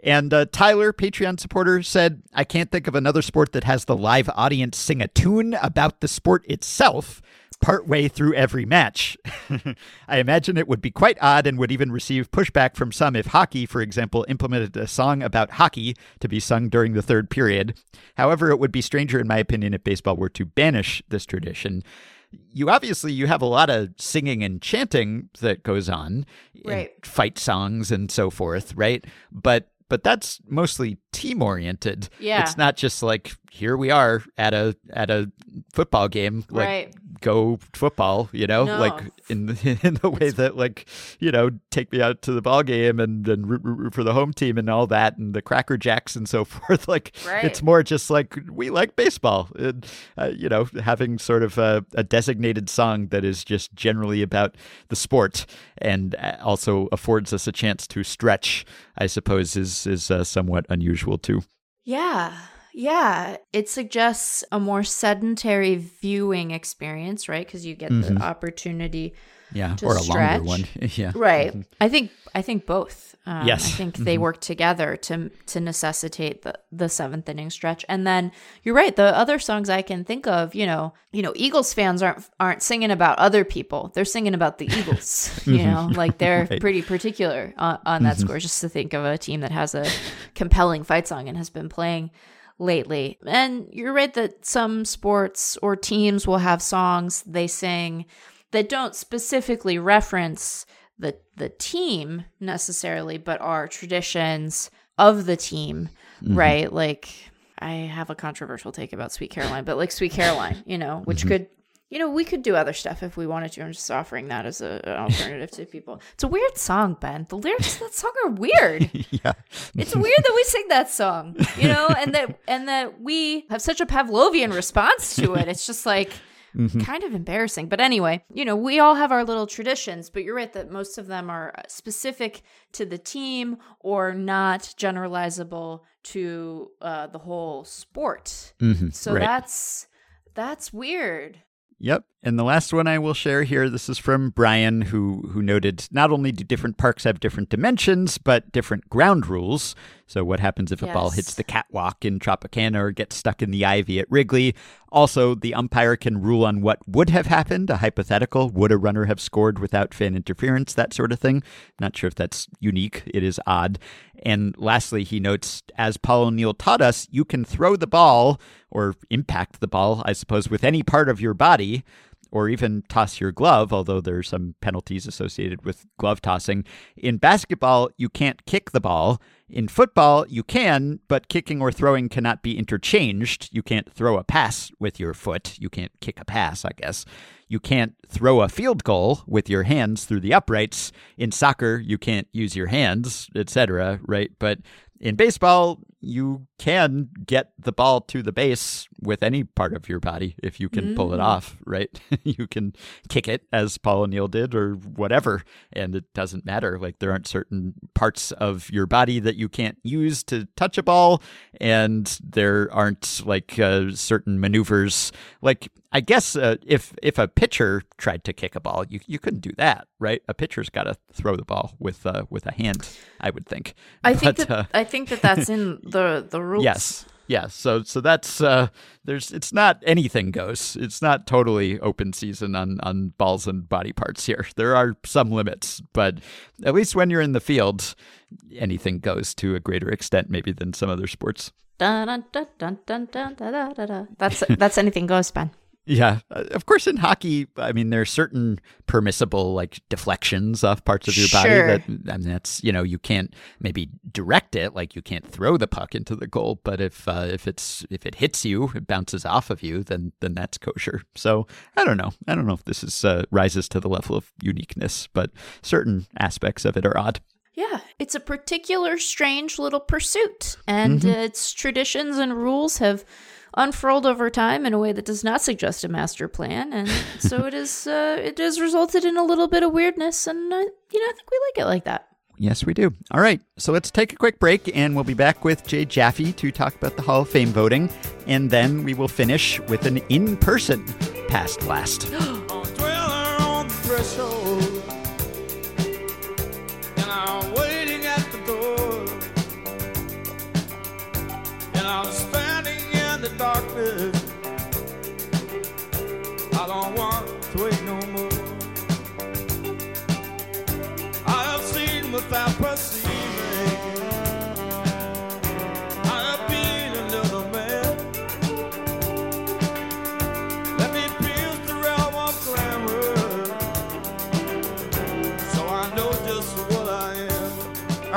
and uh, Tyler, Patreon supporter, said, I can't think of another sport that has the live audience sing a tune about the sport itself. partway through every match. I imagine it would be quite odd and would even receive pushback from some if hockey, for example, implemented a song about hockey to be sung during the third period. However, it would be stranger, in my opinion, if baseball were to banish this tradition you obviously you have a lot of singing and chanting that goes on right fight songs and so forth right but but that's mostly team oriented. Yeah. It's not just like here we are at a at a football game like right. go football, you know, No. like in the, in the way that like, you know, take me out to the ball game and then root, root, root for the home team and all that and the cracker jacks and so forth like Right. it's more just like we like baseball. And, uh, you know, having sort of a, a designated song that is just generally about the sport and uh, also affords us a chance to stretch, I suppose is is uh, somewhat unusual too. Yeah. Yeah. It suggests a more sedentary viewing experience, right? Because you get Mhm. the opportunity. Yeah, or a longer one. yeah. Right. I think I think both. Um, Yes. I think they Mhm. work together to to necessitate the the seventh inning stretch. And then you're right. The other songs I can think of, you know, you know, Eagles fans aren't aren't singing about other people. They're singing about the Eagles. you know, like they're Right. pretty particular on, on that Mhm. score. Just to think of a team that has a compelling fight song and has been playing lately. And you're right that some sports or teams will have songs they sing that don't specifically reference the the team necessarily, but are traditions of the team, Mhm. right? Like I have a controversial take about Sweet Caroline, but like Sweet Caroline, you know, which Mhm. could you know, we could do other stuff if we wanted to. I'm just offering that as a, an alternative to people. It's a weird song, Ben. The lyrics to that song are weird. yeah. It's weird that we sing that song, you know, and that and that we have such a Pavlovian response to it. It's just like Mhm. kind of embarrassing. But anyway, you know, we all have our little traditions, but you're right that most of them are specific to the team or not generalizable to uh, the whole sport. Mhm. So Right. that's that's weird. Yep. And the last one I will share here, this is from Brian, who who noted not only do different parks have different dimensions, but different ground rules. So what happens if a ball hits the catwalk in Tropicana or gets stuck in the ivy at Wrigley? Also, the umpire can rule on what would have happened, a hypothetical. Would a runner have scored without fan interference? That sort of thing. Not sure if that's unique. It is odd. And lastly, he notes, as Paul O'Neill taught us, you can throw the ball or impact the ball, I suppose, with any part of your body or even toss your glove, although there are some penalties associated with glove tossing. In basketball, you can't kick the ball. In football, you can, but kicking or throwing cannot be interchanged. You can't throw a pass with your foot. You can't kick a pass, I guess. You can't throw a field goal with your hands through the uprights. In soccer, you can't use your hands, etc., right? But in baseball, you can get the ball to the base with any part of your body if you can pull it Mm. off, right? you can kick it as Paul O'Neill did or whatever, and it doesn't matter. Like there aren't certain parts of your body that you can't use to touch a ball, and there aren't like uh, certain maneuvers. Like I guess uh, if if a pitcher tried to kick a ball, you you couldn't do that, right? A pitcher's got to throw the ball with uh, with a hand, I would think. I think that uh, I think that that's in the the rules. Yes. Yes. So so that's uh there's it's not anything goes. It's not totally open season on on balls and body parts here. There are some limits, but at least when you're in the field, anything goes to a greater extent maybe than some other sports. Dun, dun, dun. That's that's anything goes, Ben. Yeah, uh, of course. In hockey, I mean, there are certain permissible like deflections off parts of your body. Sure. That and that's you know you can't maybe direct it, like you can't throw the puck into the goal. But if uh, if it's if it hits you, it bounces off of you, then then that's kosher. So I don't know. I don't know if this is uh, rises to the level of uniqueness, but certain aspects of it are odd. Yeah, it's a particular strange little pursuit, and Mhm. its traditions and rules have unfurled over time in a way that does not suggest a master plan, and so it is. Uh, it has resulted in a little bit of weirdness, and uh, you know, I think we like it like that. Yes, we do. All right, so let's take a quick break, and we'll be back with Jay Jaffe to talk about the Hall of Fame voting, and then we will finish with an in-person past blast. I don't want to wait no more. I have seen that person.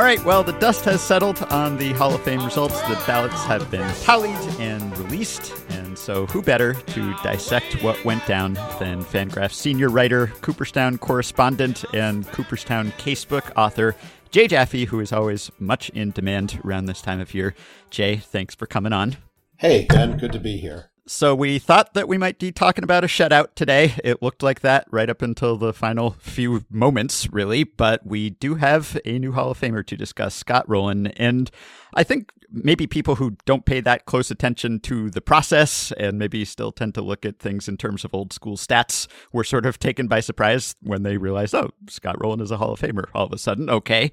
Right, well, the dust has settled on the Hall of Fame results. The ballots have been tallied and released. And so, who better to dissect what went down than Fangraph's senior writer, Cooperstown correspondent, and Cooperstown casebook author, Jay Jaffe, who is always much in demand around this time of year. Jay, thanks for coming on. Hey, Ben, good to be here. So we thought that we might be talking about a shutout today. It looked like that right up until the final few moments, really. But we do have a new Hall of Famer to discuss, Scott Rolen. And I think maybe people who don't pay that close attention to the process and maybe still tend to look at things in terms of old school stats were sort of taken by surprise when they realized, oh, Scott Rolen is a Hall of Famer all of a sudden. Okay.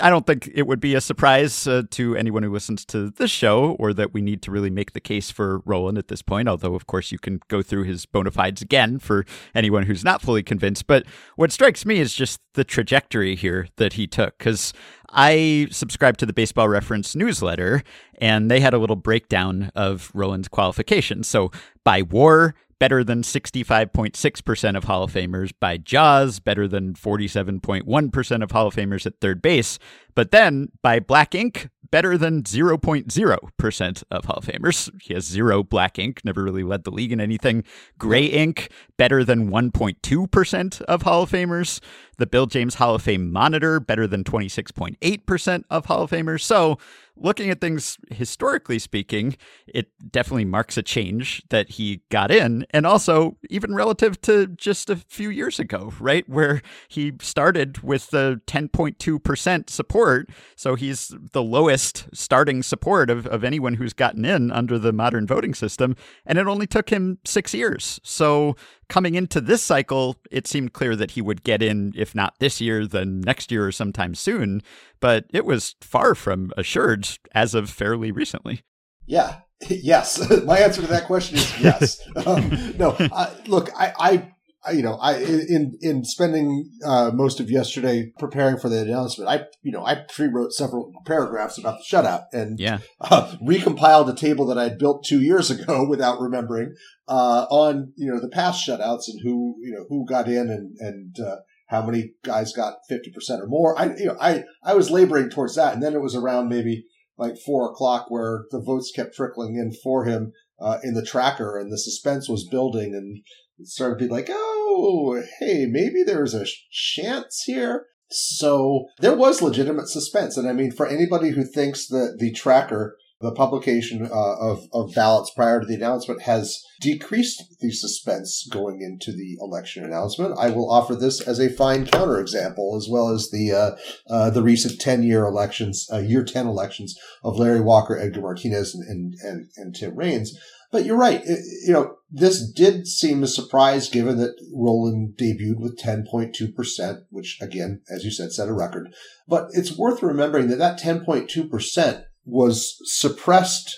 I don't think it would be a surprise uh, to anyone who listens to this show or that we need to really make the case for Rolen at this point, although, of course, you can go through his bona fides again for anyone who's not fully convinced. But what strikes me is just the trajectory here that he took, because I subscribe to the Baseball Reference newsletter, and they had a little breakdown of Rolen's qualifications. So by WAR, better than 65.6% of Hall of Famers. By JAWS, better than 47.1% of Hall of Famers at third base. But then by Black Ink, better than 0.0% of Hall of Famers. He has zero black ink, never really led the league in anything. Gray ink, better than 1.2% of Hall of Famers. The Bill James Hall of Fame monitor, better than 26.8% of Hall of Famers. So, looking at things historically speaking, it definitely marks a change that he got in. And also, even relative to just a few years ago, right? Where he started with the 10.2% support. So he's the lowest starting support of, of anyone who's gotten in under the modern voting system. And it only took him six years. So coming into this cycle, it seemed clear that he would get in, if not this year, then next year or sometime soon. But it was far from assured as of fairly recently. Yeah. Yes. My answer to that question is yes. um, no, I, look, I, I, you know, I in in spending uh, most of yesterday preparing for the announcement, I you know I pre-wrote several paragraphs about the shutout and Yeah. uh, recompiled a table that I'd built two years ago without remembering uh, on you know the past shutouts and who you know who got in and and uh, how many guys got fifty percent or more. I you know I I was laboring towards that, and then it was around maybe like four o'clock where the votes kept trickling in for him uh, in the tracker, and the suspense was building, and started to be like, oh, hey, maybe there's a chance here. So there was legitimate suspense, and I mean, for anybody who thinks that the tracker the publication uh, of, of ballots prior to the announcement has decreased the suspense going into the election announcement. I will offer this as a fine counterexample, as well as the uh, uh, the recent ten year elections, uh, year ten elections of Larry Walker, Edgar Martinez, and and, and, and Tim Raines. But you're right. It- you know, this did seem a surprise given that Rolen debuted with 10.2%, which again, as you said, set a record. But it's worth remembering that that 10.2% was suppressed,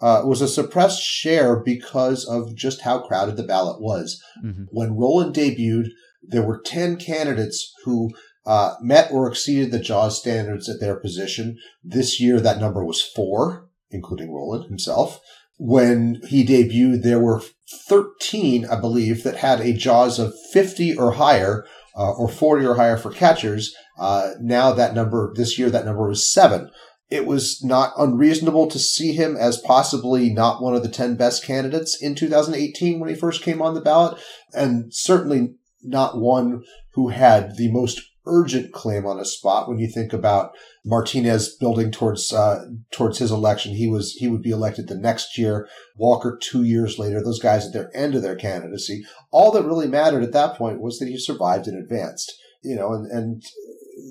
uh, was a suppressed share because of just how crowded the ballot was. Mhm. When Rolen debuted, there were 10 candidates who uh, met or exceeded the JAWS standards at their position. This year, that number was four, including Rolen himself. When he debuted, there were 13, I believe, that had a JAWS of 50 or higher, uh, or 40 or higher for catchers. Uh, now that number, this year, that number was seven. It was not unreasonable to see him as possibly not one of the 10 best candidates in 2018 when he first came on the ballot, and certainly not one who had the most urgent claim on a spot when you think about Martinez building towards uh, towards his election. He was he would be elected the next year. Walker two years later. Those guys at their end of their candidacy. All that really mattered at that point was that he survived and advanced. You know, and and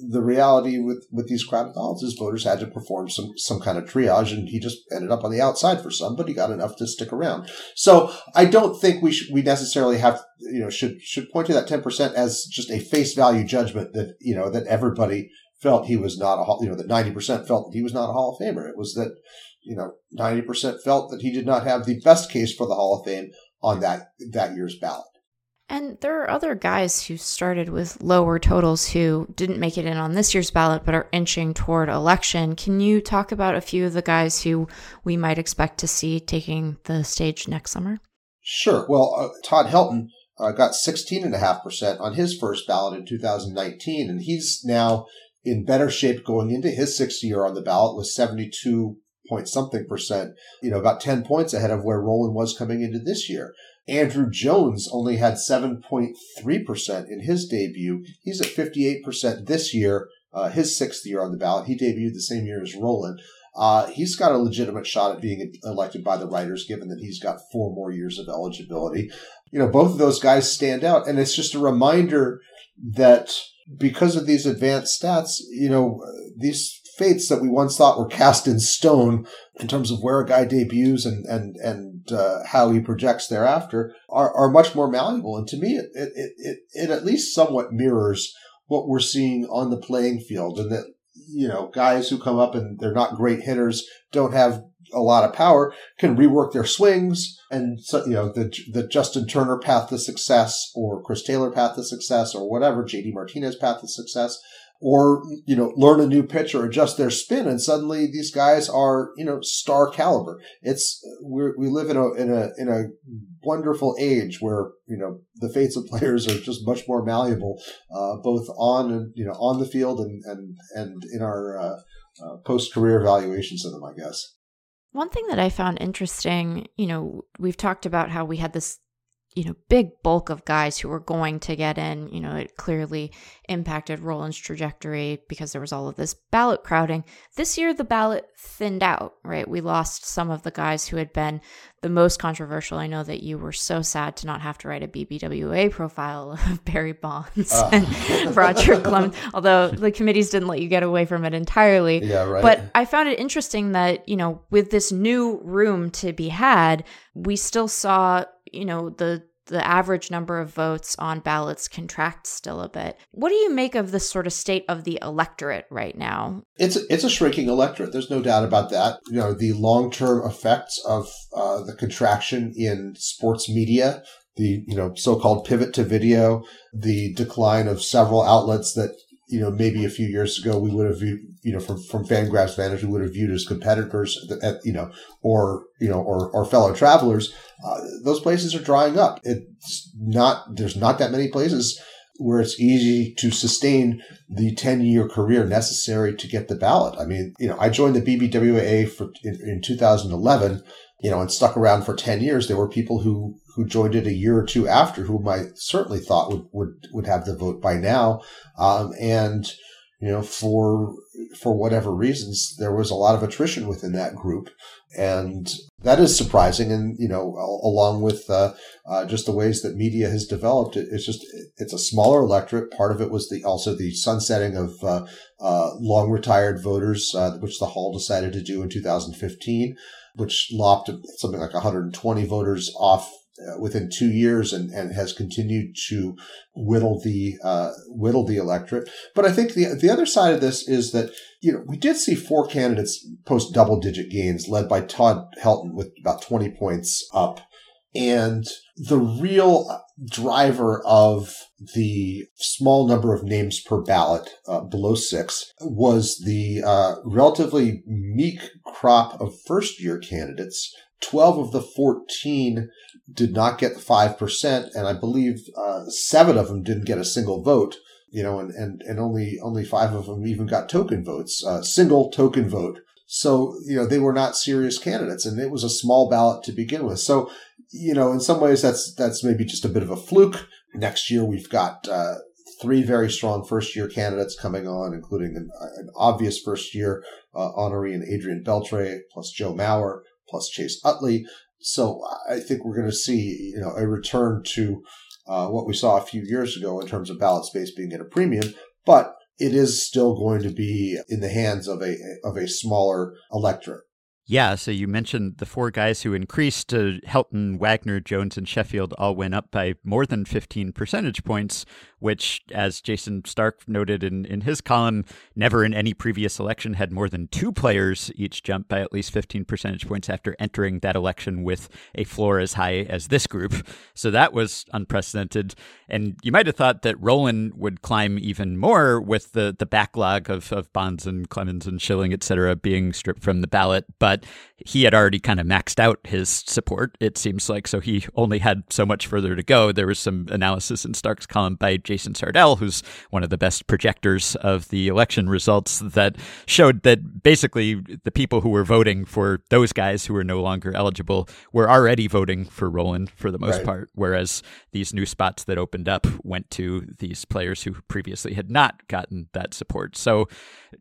the reality with with these crowded ballots is voters had to perform some some kind of triage, and he just ended up on the outside for some, but he got enough to stick around. So I don't think we should, we necessarily have you know should should point to that ten percent as just a face value judgment that you know that everybody felt he was not a you know that ninety percent felt that he was not a Hall of Famer. It was that you know ninety percent felt that he did not have the best case for the Hall of Fame on that that year's ballot. And there are other guys who started with lower totals who didn't make it in on this year's ballot but are inching toward election. Can you talk about a few of the guys who we might expect to see taking the stage next summer? Sure. Well, uh, Todd Helton uh, got 16.5% on his first ballot in 2019, and he's now in better shape going into his sixth year on the ballot with 72 point something percent, you know, about 10 points ahead of where Rolen was coming into this year. Andruw Jones only had 7.3% in his debut. He's at 58% this year, uh, his sixth year on the ballot. He debuted the same year as Rolen. Uh, he's got a legitimate shot at being elected by the writers, given that he's got four more years of eligibility. You know, both of those guys stand out, and it's just a reminder that because of these advanced stats, you know, these fates that we once thought were cast in stone in terms of where a guy debuts and and and uh, how he projects thereafter are, are much more malleable. And to me, it, it it it at least somewhat mirrors what we're seeing on the playing field, and that you know guys who come up and they're not great hitters, don't have a lot of power, can rework their swings, and so you know the the Justin Turner path to success, or Chris Taylor path to success, or whatever JD Martinez path to success or you know learn a new pitch or adjust their spin and suddenly these guys are you know star caliber. It's we live in a in a in a wonderful age where you know the fates of players are just much more malleable uh, both on and you know on the field and and and in our uh, uh, post career evaluations of them i guess. One thing that i found interesting you know we've talked about how we had this you know, big bulk of guys who were going to get in. You know, it clearly impacted Rolen's trajectory because there was all of this ballot crowding. This year, the ballot thinned out, right? We lost some of the guys who had been the most controversial. I know that you were so sad to not have to write a BBWA profile of Barry Bonds uh. and Roger Clemens, although the committees didn't let you get away from it entirely. Yeah, right. But I found it interesting that, you know, with this new room to be had, we still saw, you know, the the average number of votes on ballots contracts still a bit. What do you make of the sort of state of the electorate right now? It's it's a shrinking electorate. There's no doubt about that. You know, the long term effects of uh, the contraction in sports media, the you know so-called pivot to video, the decline of several outlets that you know, maybe a few years ago we would have viewed, you know, from, from Fangraphs vantage, we would have viewed as competitors, at, you know, or, you know, or, or fellow travelers. Uh, those places are drying up. It's not, there's not that many places where it's easy to sustain the 10 year career necessary to get the ballot. I mean, you know, I joined the BBWA for, in, in 2011 you know, and stuck around for 10 years. There were people who, who joined it a year or two after whom I certainly thought would, would, would have the vote by now. Um, and, you know, for, for whatever reasons, there was a lot of attrition within that group. And that is surprising. And, you know, along with, uh, uh, just the ways that media has developed, it, it's just, it's a smaller electorate. Part of it was the, also the sunsetting of, uh, uh long retired voters, uh, which the Hall decided to do in 2015 which lopped something like 120 voters off within two years and, and has continued to whittle the uh, whittle the electorate. But I think the the other side of this is that you know we did see four candidates post double digit gains, led by Todd Helton with about 20 points up and the real driver of the small number of names per ballot, uh, below six, was the uh, relatively meek crop of first year candidates. 12 of the 14 did not get the 5%, and I believe uh, seven of them didn't get a single vote you know, and, and, and only, only five of them even got token votes, uh, single token vote. So, you know, they were not serious candidates and it was a small ballot to begin with. So you know, in some ways that's that's maybe just a bit of a fluke. Next year we've got uh, three very strong first year candidates coming on, including an, an obvious first year uh, honoree and Adrian Beltre, plus Joe Mauer, plus Chase Utley. So I think we're going to see, you know, a return to uh, what we saw a few years ago in terms of ballot space being at a premium, but it is still going to be in the hands of a of a smaller electorate. Yeah, so you mentioned the four guys who increased. Uh, Helton, Wagner, Jones, and Sheffield all went up by more than 15 percentage points, which, as Jayson Stark noted in, in his column, never in any previous election had more than two players each jump by at least 15 percentage points after entering that election with a floor as high as this group. So that was unprecedented. And you might have thought that Rolen would climb even more with the, the backlog of, of Bonds and Clemens and Schilling, et cetera, being stripped from the ballot. But he had already kind of maxed out his support, it seems like. So he only had so much further to go. There was some analysis in Stark's column by Jason Sardell, who's one of the best projectors of the election results, that showed that basically the people who were voting for those guys who were no longer eligible were already voting for Rolen for the most Right. part, whereas these new spots that opened up went to these players who previously had not gotten that support. So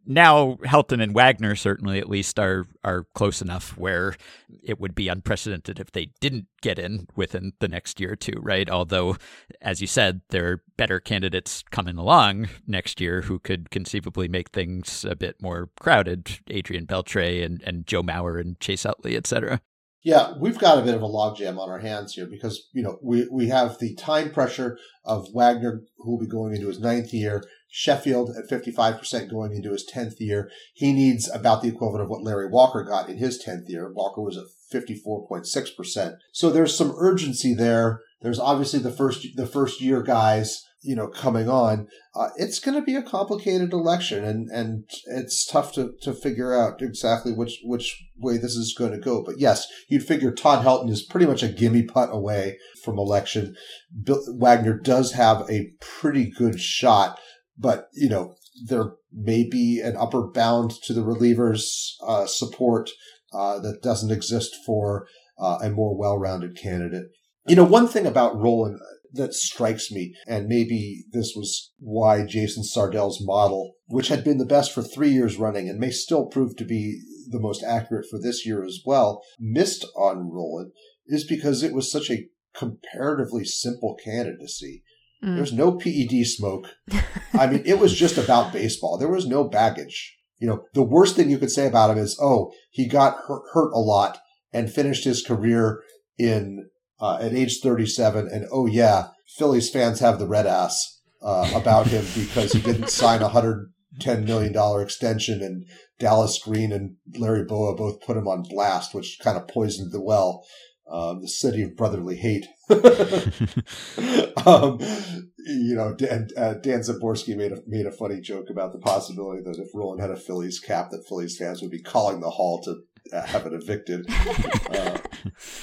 now Helton and Wagner certainly at least are are close enough where it would be unprecedented if they didn't get in within the next year or two, right? Although, as you said, there are better candidates coming along next year who could conceivably make things a bit more crowded. Adrian Beltre and, and Joe Mauer and Chase Utley, et cetera. Yeah, we've got a bit of a logjam on our hands here because, you know, we, we have the time pressure of Wagner, who will be going into his ninth year, Sheffield at 55% going into his 10th year. He needs about the equivalent of what Larry Walker got in his 10th year. Walker was at 54.6%. So there's some urgency there. There's obviously the first, the first year guys, you know, coming on. Uh, it's going to be a complicated election and, and it's tough to, to figure out exactly which, which way this is going to go. But yes, you'd figure Todd Helton is pretty much a gimme putt away from election. Bill, Wagner does have a pretty good shot, but you know, there may be an upper bound to the relievers' uh, support uh, that doesn't exist for uh, a more well-rounded candidate. You know, one thing about Rolen that strikes me, and maybe this was why Jason Sardell's model, which had been the best for three years running and may still prove to be the most accurate for this year as well, missed on Rolen, is because it was such a comparatively simple candidacy. Mm. There's no PED smoke. I mean, it was just about baseball. There was no baggage. You know, the worst thing you could say about him is, oh, he got hurt, hurt a lot and finished his career in uh, at age 37. And oh yeah, Phillies fans have the red ass uh, about him because he didn't sign a hundred ten million dollar extension, and Dallas Green and Larry Bowa both put him on blast, which kind of poisoned the well. Um, the city of brotherly hate. um, you know, Dan, uh, Dan Szymborski made a made a funny joke about the possibility that if Rolen had a Phillies cap, that Phillies fans would be calling the hall to uh, have it evicted. Uh,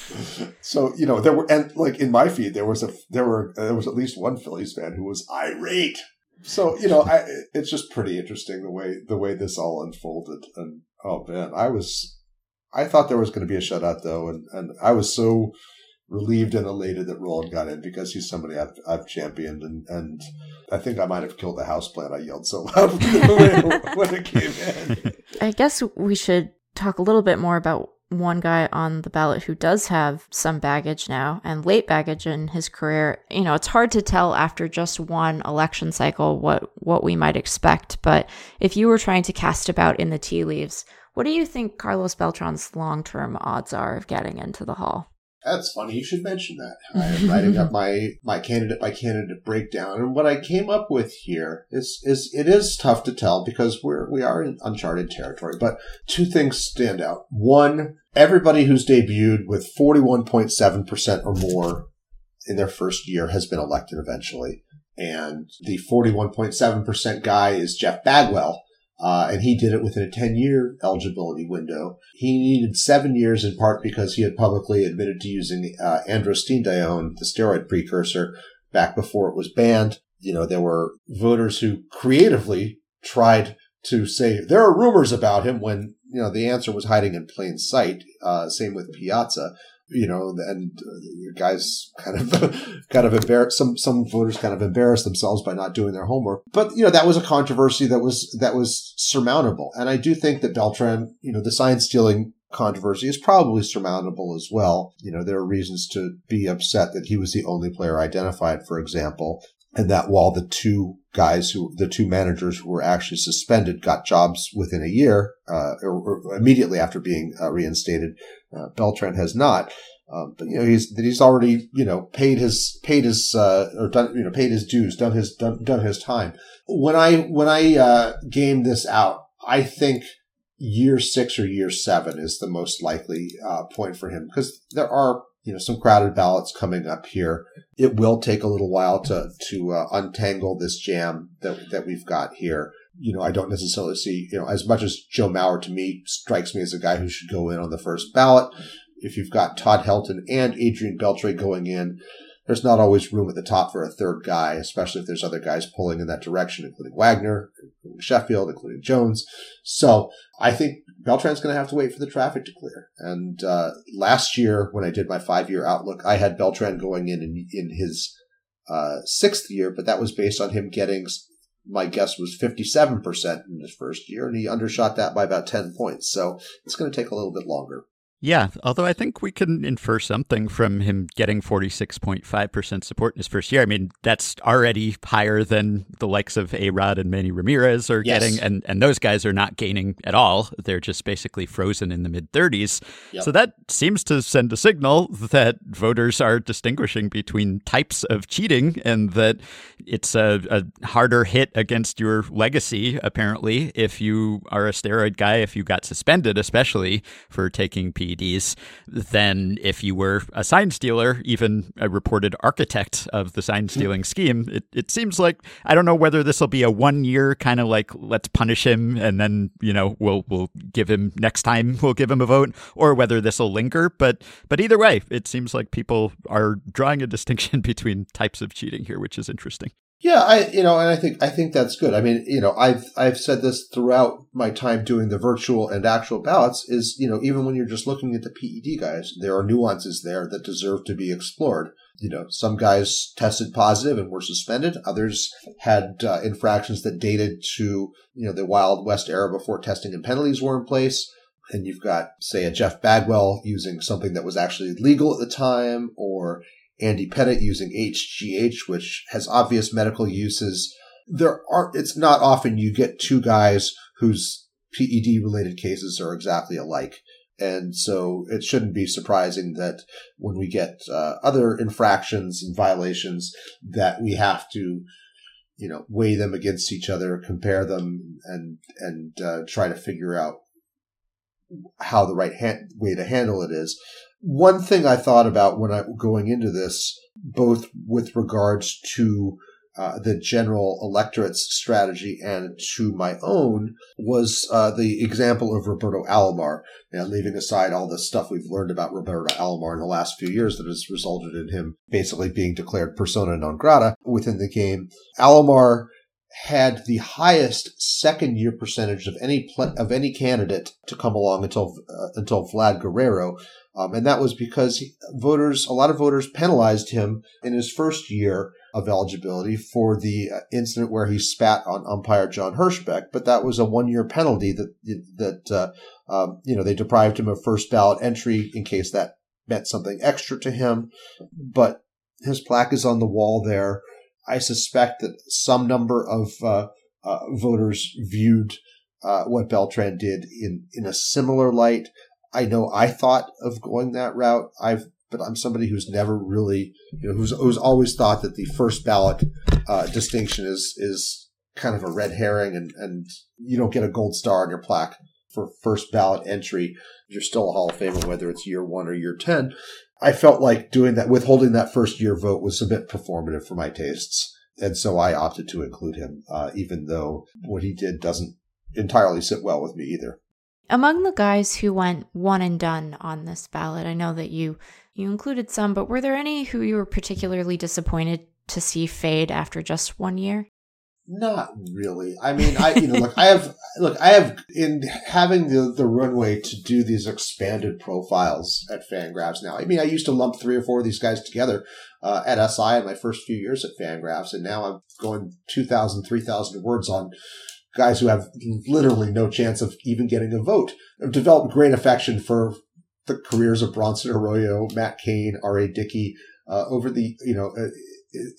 so you know there were and like in my feed there was a there were there was at least one Phillies fan who was irate. So you know I, it's just pretty interesting the way the way this all unfolded. And oh man, I was I thought there was going to be a shutout though, and and I was so relieved and elated that Rolen got in because he's somebody I've, I've championed and, and I think I might have killed the house houseplant. I yelled so loud when, when it came in. I guess we should talk a little bit more about one guy on the ballot who does have some baggage now and late baggage in his career. You know, it's hard to tell after just one election cycle what what we might expect, but if you were trying to cast about in the tea leaves, what do you think Carlos Beltran's long-term odds are of getting into the hall? That's funny. You should mention that. I am writing up my, my candidate by candidate breakdown, and what I came up with here is is it is tough to tell because we're we are in uncharted territory. But two things stand out. One, everybody who's debuted with forty one point seven percent or more in their first year has been elected eventually, and the forty one point seven percent guy is Jeff Bagwell. Uh, and he did it within a 10 year eligibility window. He needed seven years in part because he had publicly admitted to using uh, androstenedione, the steroid precursor, back before it was banned. You know, there were voters who creatively tried to say there are rumors about him when, you know, the answer was hiding in plain sight. Uh, same with Piazza you know, and uh, guys kind of, kind of embarrassed, some, some voters kind of embarrassed themselves by not doing their homework. But, you know, that was a controversy that was, that was surmountable. And I do think that Beltran, you know, the sign stealing controversy is probably surmountable as well. You know, there are reasons to be upset that he was the only player identified, for example. and that while the two guys who, the two managers who were actually suspended got jobs within a year, uh, or, or immediately after being uh, reinstated, uh, Beltran has not. Um, but you know he's he's already you know paid his paid his uh, or done you know paid his dues, done his done, done his time. When I when I uh, game this out, I think year six or year seven is the most likely uh, point for him because there are you know some crowded ballots coming up here. It will take a little while to to uh, untangle this jam that that we've got here. You know, I don't necessarily see you know as much as Joe Mauer to me strikes me as a guy who should go in on the first ballot. If you've got Todd Helton and Adrian Beltre going in, there's not always room at the top for a third guy, especially if there's other guys pulling in that direction, including Wagner, including Sheffield, including Jones. So I think Beltran's going to have to wait for the traffic to clear. And uh, last year, when I did my five year outlook, I had Beltran going in in, in his uh, sixth year, but that was based on him getting, my guess was 57% in his first year, and he undershot that by about 10 points. So it's going to take a little bit longer. Yeah, although I think we can infer something from him getting 46.5% support in his first year. I mean, that's already higher than the likes of A Rod and Manny Ramirez are Yes. getting, and, and those guys are not gaining at all. They're just basically frozen in the mid 30s. Yep. So that seems to send a signal that voters are distinguishing between types of cheating and that it's a, a harder hit against your legacy, apparently, if you are a steroid guy, if you got suspended, especially for taking PEDs, than if you were a sign stealer, even a reported architect of the sign mm. stealing scheme. It, it seems like, I don't know whether this will be a one year kind of like, let's punish him and then, you know, we'll, we'll give him next time, we'll give him a vote, or whether this will linger. But, but either way, it seems like people are drawing a distinction between types of cheating here, which is interesting. Yeah, I you know, and I think I think that's good. I mean, you know, I've I've said this throughout my time doing the virtual and actual ballots is, you know, even when you're just looking at the PED guys, there are nuances there that deserve to be explored. You know, some guys tested positive and were suspended. Others had uh, infractions that dated to, you know, the Wild West era before testing and penalties were in place. And you've got, say, a Jeff Bagwell using something that was actually legal at the time, or Andy Pettitte using HGH, which has obvious medical uses. There are, it's not often you get two guys whose PED related cases are exactly alike. And so it shouldn't be surprising that when we get uh, other infractions and violations that we have to, you know, weigh them against each other, compare them and, and uh, try to figure out how the right han- way to handle it is. One thing I thought about when I going into this, both with regards to uh, the general electorate's strategy and to my own, was uh, the example of Roberto Alomar. Now, leaving aside all the stuff we've learned about Roberto Alomar in the last few years that has resulted in him basically being declared persona non grata within the game, Alomar had the highest second year percentage of any pl- of any candidate to come along until uh, until Vlad Guerrero, um, and that was because voters, a lot of voters, penalized him in his first year of eligibility for the uh, incident where he spat on umpire John Hirschbeck. But that was a one year penalty that that uh, um, you know they deprived him of first ballot entry in case that meant something extra to him. But his plaque is on the wall there. I suspect that some number of uh, uh, voters viewed uh, what Beltran did in in a similar light. I know I thought of going that route. I've but I'm somebody who's never really, you know, who's who's always thought that the first ballot uh, distinction is is kind of a red herring, and and you don't get a gold star on your plaque for first ballot entry. You're still a Hall of Famer, whether it's year one or year ten. I felt like doing that, withholding that first year vote was a bit performative for my tastes. And so I opted to include him, uh, even though what he did doesn't entirely sit well with me either. Among the guys who went one and done on this ballot, I know that you you included some, but were there any who you were particularly disappointed to see fade after just one year? Not really. I mean, I you know, look, I have look, I have in having the the runway to do these expanded profiles at Fangraphs now. I mean, I used to lump three or four of these guys together uh, at SI in my first few years at Fangraphs, and now I'm going 2,000, 3,000 words on guys who have literally no chance of even getting a vote. I've developed great affection for the careers of Bronson Arroyo, Matt Cain, R.A. Dickey, uh, over the, you know, uh,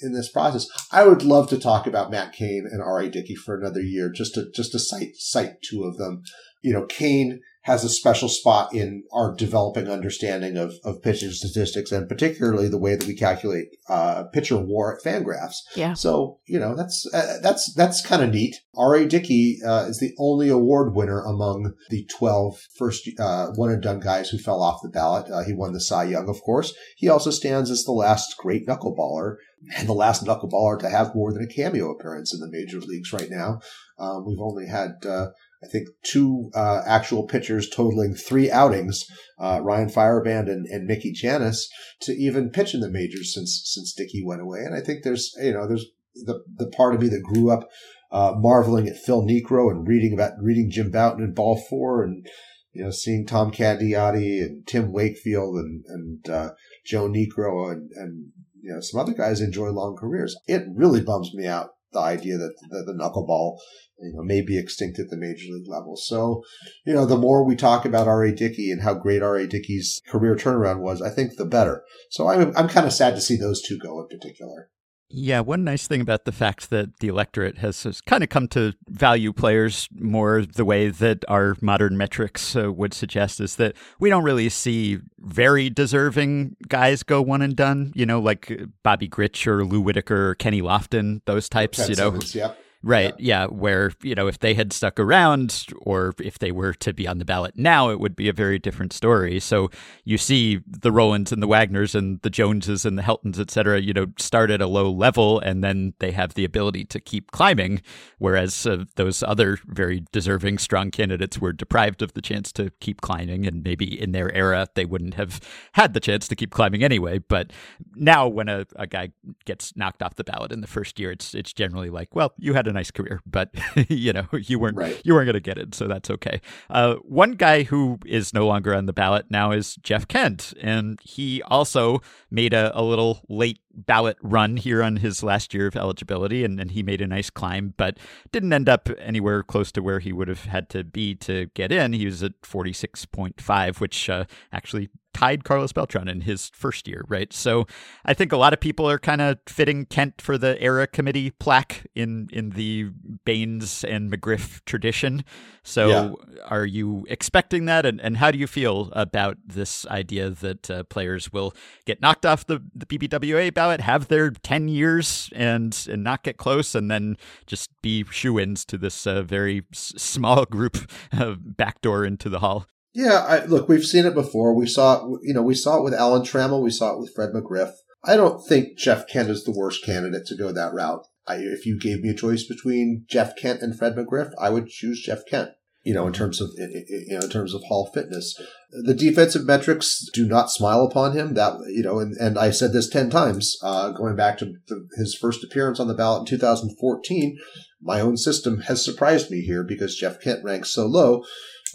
in this process. I would love to talk about Matt Cain and R.A. Dickey for another year, just to just to cite cite two of them. You know, Cain has a special spot in our developing understanding of, of pitching statistics and particularly the way that we calculate uh, pitcher WAR at Fangraphs. Yeah. So you know that's uh, that's that's kind of neat. R.A. Dickey uh, is the only award winner among the 12 first uh, one and done guys who fell off the ballot. Uh, he won the Cy Young, of course. He also stands as the last great knuckleballer and the last knuckleballer to have more than a cameo appearance in the major leagues right now. Um, we've only had uh, I think two uh, actual pitchers totaling three outings, uh, Ryan Feierabend and, and Mickey Janis, to even pitch in the majors since since Dickey went away. And I think there's you know there's the the part of me that grew up uh, marveling at Phil Niekro and reading about reading Jim Bouton and Ball Four and you know seeing Tom Candiotti and Tim Wakefield and and uh, Joe Niekro and and you know some other guys enjoy long careers. It really bums me out the idea that the, the knuckleball you know, may be extinct at the major league level. So, you know, the more we talk about R.A. Dickey and how great R.A. Dickey's career turnaround was, I think the better. So I'm, I'm kind of sad to see those two go in particular. Yeah, one nice thing about the fact that the electorate has, has kind of come to value players more the way that our modern metrics uh, would suggest is that we don't really see very deserving guys go one and done, you know, like Bobby Grich or Lou Whitaker or Kenny Lofton, those types, you know. Yep. Right. Yeah. Where, you know, if they had stuck around or if they were to be on the ballot now, it would be a very different story. So you see the Rolens and the Wagners and the Joneses and the Heltons, et cetera, you know, start at a low level and then they have the ability to keep climbing. Whereas uh, those other very deserving, strong candidates were deprived of the chance to keep climbing. And maybe in their era, they wouldn't have had the chance to keep climbing anyway. But now when a, a guy gets knocked off the ballot in the first year, it's, it's generally like, well, you had a nice career, but you know you weren't Right. you weren't going to get it, so that's okay. Uh, one guy who is no longer on the ballot now is Jeff Kent, and he also made a, a little late ballot run here on his last year of eligibility, and, and he made a nice climb, but didn't end up anywhere close to where he would have had to be to get in. He was at forty six point five, which uh, actually tied Carlos Beltran in his first year, right? So I think a lot of people are kind of fitting Kent for the era committee plaque in in the Baines and McGriff tradition. So Yeah. are you expecting that, and, and how do you feel about this idea that uh, players will get knocked off the, the BBWA ballot, have their ten years, and and not get close, and then just be shoe-ins to this uh, very s- small group uh, backdoor into the hall? Yeah, I, look, we've seen it before. We saw it, you know, we saw it with Alan Trammell. We saw it with Fred McGriff. I don't think Jeff Kent is the worst candidate to go that route. I, if you gave me a choice between Jeff Kent and Fred McGriff, I would choose Jeff Kent. You know, in terms of you know, in terms of Hall fitness, the defensive metrics do not smile upon him. That you know, and, and I said this ten times, uh, going back to the, his first appearance on the ballot in 2014. My own system has surprised me here because Jeff Kent ranks so low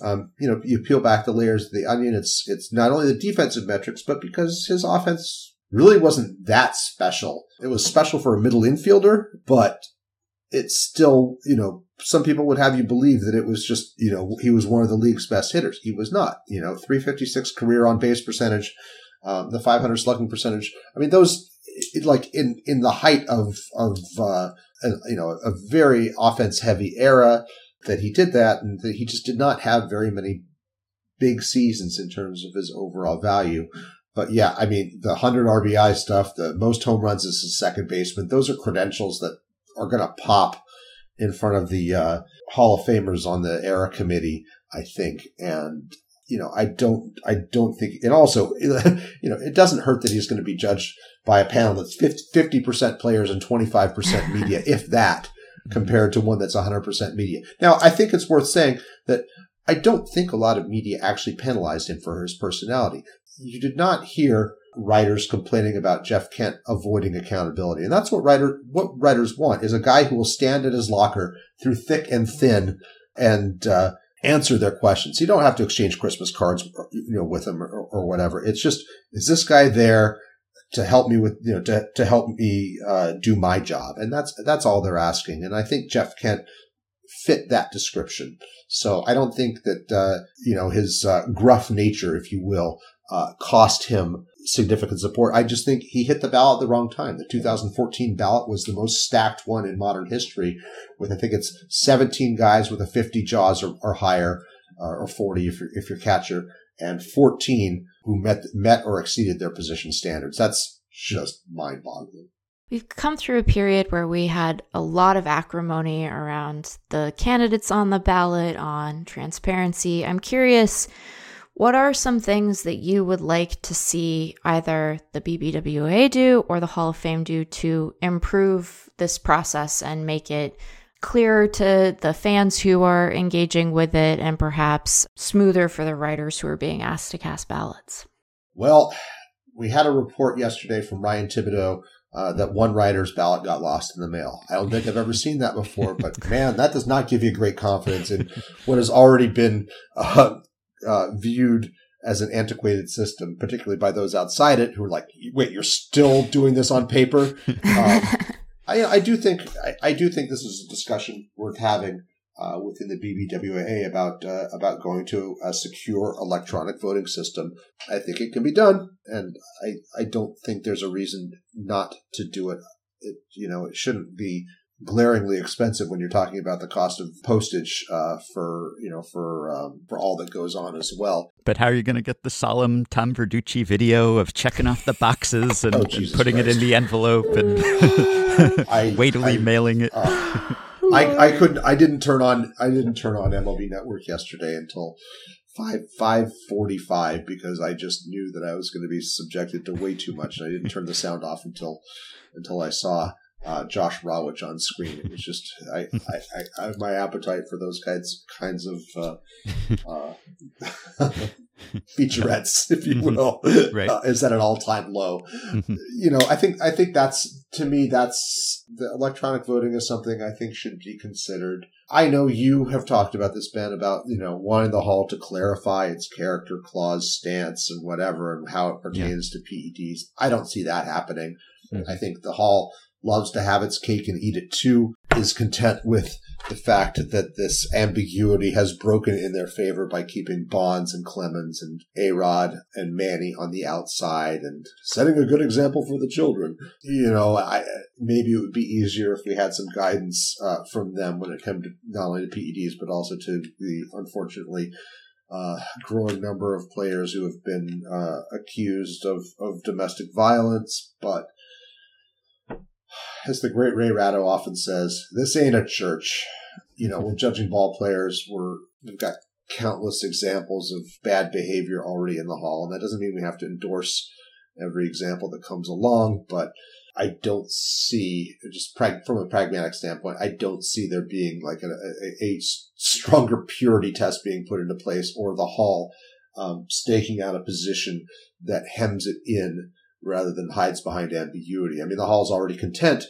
um, you know, you peel back the layers of the onion. It's it's not only the defensive metrics, but because his offense really wasn't that special. It was special for a middle infielder, but it's still, you know, some people would have you believe that it was just, you know, he was one of the league's best hitters. He was not. You know, 356 career on base percentage, um, the 500 slugging percentage. I mean, those it, like in in the height of of uh, a, you know a very offense heavy era that he did that and that he just did not have very many big seasons in terms of his overall value. But yeah, I mean, the 100 RBI stuff, the most home runs as a second baseman, those are credentials that are going to pop in front of the uh, Hall of Famers on the era committee, I think. And, you know, I don't, I don't think, and also, you know, it doesn't hurt that he's going to be judged by a panel that's 50, percent players and 25% media, if that compared to one that's 100% media. Now, I think it's worth saying that I don't think a lot of media actually penalized him for his personality. You did not hear writers complaining about Jeff Kent avoiding accountability. And that's what writer what writers want is a guy who will stand at his locker through thick and thin and uh, answer their questions. You don't have to exchange Christmas cards, you know, with him or, or whatever. It's just is this guy there to help me with you know to to help me uh, do my job, and that's that's all they're asking. And I think Jeff Kent fit that description. So I don't think that uh, you know his uh, gruff nature, if you will, uh, cost him significant support. I just think he hit the ballot at the wrong time. The 2014 ballot was the most stacked one in modern history, with I think it's 17 guys with a 50 JAWS or, or higher, uh, or 40 if you're, if you're catcher, and 14 who met met or exceeded their position standards. That's just mind boggling. We've come through a period where we had a lot of acrimony around the candidates on the ballot, on transparency. I'm curious, what are some things that you would like to see either the BBWA do or the Hall of Fame do to improve this process and make it clearer to the fans who are engaging with it and perhaps smoother for the writers who are being asked to cast ballots? Well, we had a report yesterday from Ryan Thibodaux uh, that one writer's ballot got lost in the mail. I don't think I've ever seen that before, but man, that does not give you great confidence in what has already been uh, uh, viewed as an antiquated system, particularly by those outside it who are like, "Wait, you're still doing this on paper?" Um, I, I do think I, I do think this is a discussion worth having uh, within the BBWA about uh, about going to a secure electronic voting system. I think it can be done, and I I don't think there's a reason not to do it. It you know it shouldn't be glaringly expensive when you're talking about the cost of postage uh, for you know for um, for all that goes on as well. But how are you going to get the solemn Tom Verducci video of checking off the boxes and, Oh, and putting it in the envelope and I- weightily I- mailing it? Uh, I, I couldn't I didn't turn on I didn't turn on MLB Network yesterday until five five forty five because I just knew that I was going to be subjected to way too much and I didn't turn the sound off until until I saw uh, Josh Rawitch on screen. It was just I, I, I, my appetite for those kinds kinds of uh, uh, featurettes, if you will, Right. uh, is at an all time low you know, I think I think that's to me that's the electronic voting is something I think should be considered. I know you have talked about this, Ben, about you know wanting the hall to clarify its character clause stance and whatever and how it pertains to PEDs. I don't see that happening. Mhm. I think the hall loves to have its cake and eat it too. Is content with the fact that this ambiguity has broken in their favor by keeping Bonds and Clemens and A-Rod and Manny on the outside and setting a good example for the children. You know, I, maybe it would be easier if we had some guidance uh, from them when it came to not only to PEDs but also to the unfortunately uh, growing number of players who have been uh, accused of, of domestic violence. But as the great Ray Ratto often says, this ain't a church. You know, we're judging ball players. We're we've got countless examples of bad behavior already in the hall, and that doesn't mean we have to endorse every example that comes along. But I don't see, just prag- from a pragmatic standpoint, I don't see there being like a, a, a stronger purity test being put into place, or the hall um, staking out a position that hems it in rather than hides behind ambiguity. I mean, the hall's already content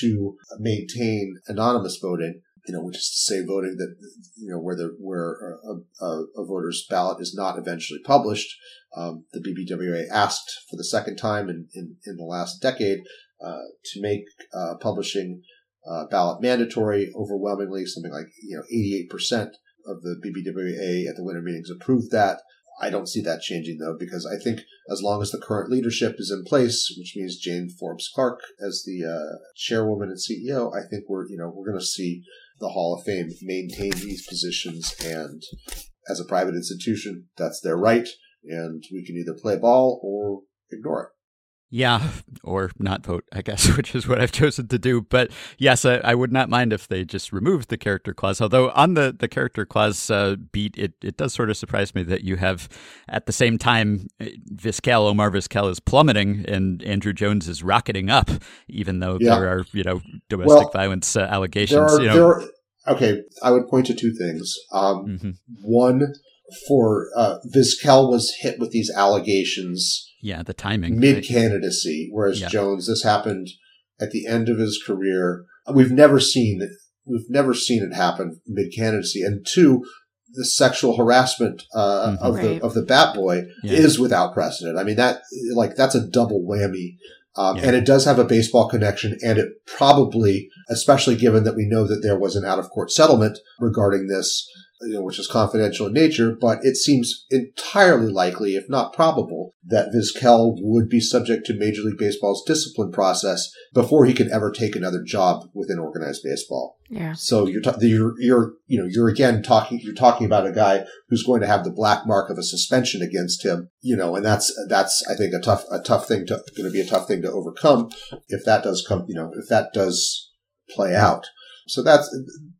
to maintain anonymous voting, you know, which is to say voting that, you know, where the, where a, a, a voter's ballot is not eventually published. Um, the BBWA asked for the second time in, in, in the last decade, uh, to make, uh, publishing, uh, ballot mandatory overwhelmingly, something like, you know, 88% of the BBWA at the winter meetings approved that. I don't see that changing though, because I think as long as the current leadership is in place, which means Jane Forbes Clark as the uh, chairwoman and CEO, I think we're you know we're going to see the Hall of Fame maintain these positions, and as a private institution, that's their right, and we can either play ball or ignore it. Yeah, or not vote, I guess, which is what I've chosen to do. But yes, I, I would not mind if they just removed the character clause. Although on the, the character clause uh, beat, it, it does sort of surprise me that you have at the same time Vizquel, Omar Vizquel is plummeting and Andruw Jones is rocketing up, even though Yeah. there are, you know, domestic Well, violence uh, allegations. are, you know, are, okay, I would point to two things. Um, Mhm. One, for uh, Vizquel was hit with these allegations yeah, the timing. Mid candidacy. whereas Yeah. Jones, this happened at the end of his career. We've never seen we've never seen it happen mid candidacy. And two, the sexual harassment uh, Mhm. of Right. the of the Bat Boy Yeah. is without precedent. I mean that like that's a double whammy. Um, Yeah. And it does have a baseball connection, and it probably, especially given that we know that there was an out of court settlement regarding this, you know, which is confidential in nature, but it seems entirely likely, if not probable, that Vizquel would be subject to Major League Baseball's discipline process before he could ever take another job within organized baseball. Yeah. So you're, you're, you're, you know, you're again talking, you're talking about a guy who's going to have the black mark of a suspension against him, you know, and that's, that's, I think a tough, a tough thing to, going to be a tough thing to overcome if that does come, you know, if that does play out. So that's,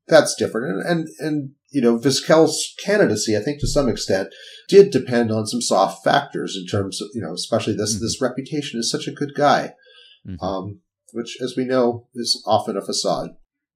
that's different. And, and, and, you know, Vizquel's candidacy, I think to some extent, did depend on some soft factors in terms of, you know, especially this, Mhm. this reputation is such a good guy. Mhm. Um, which, as we know, is often a facade.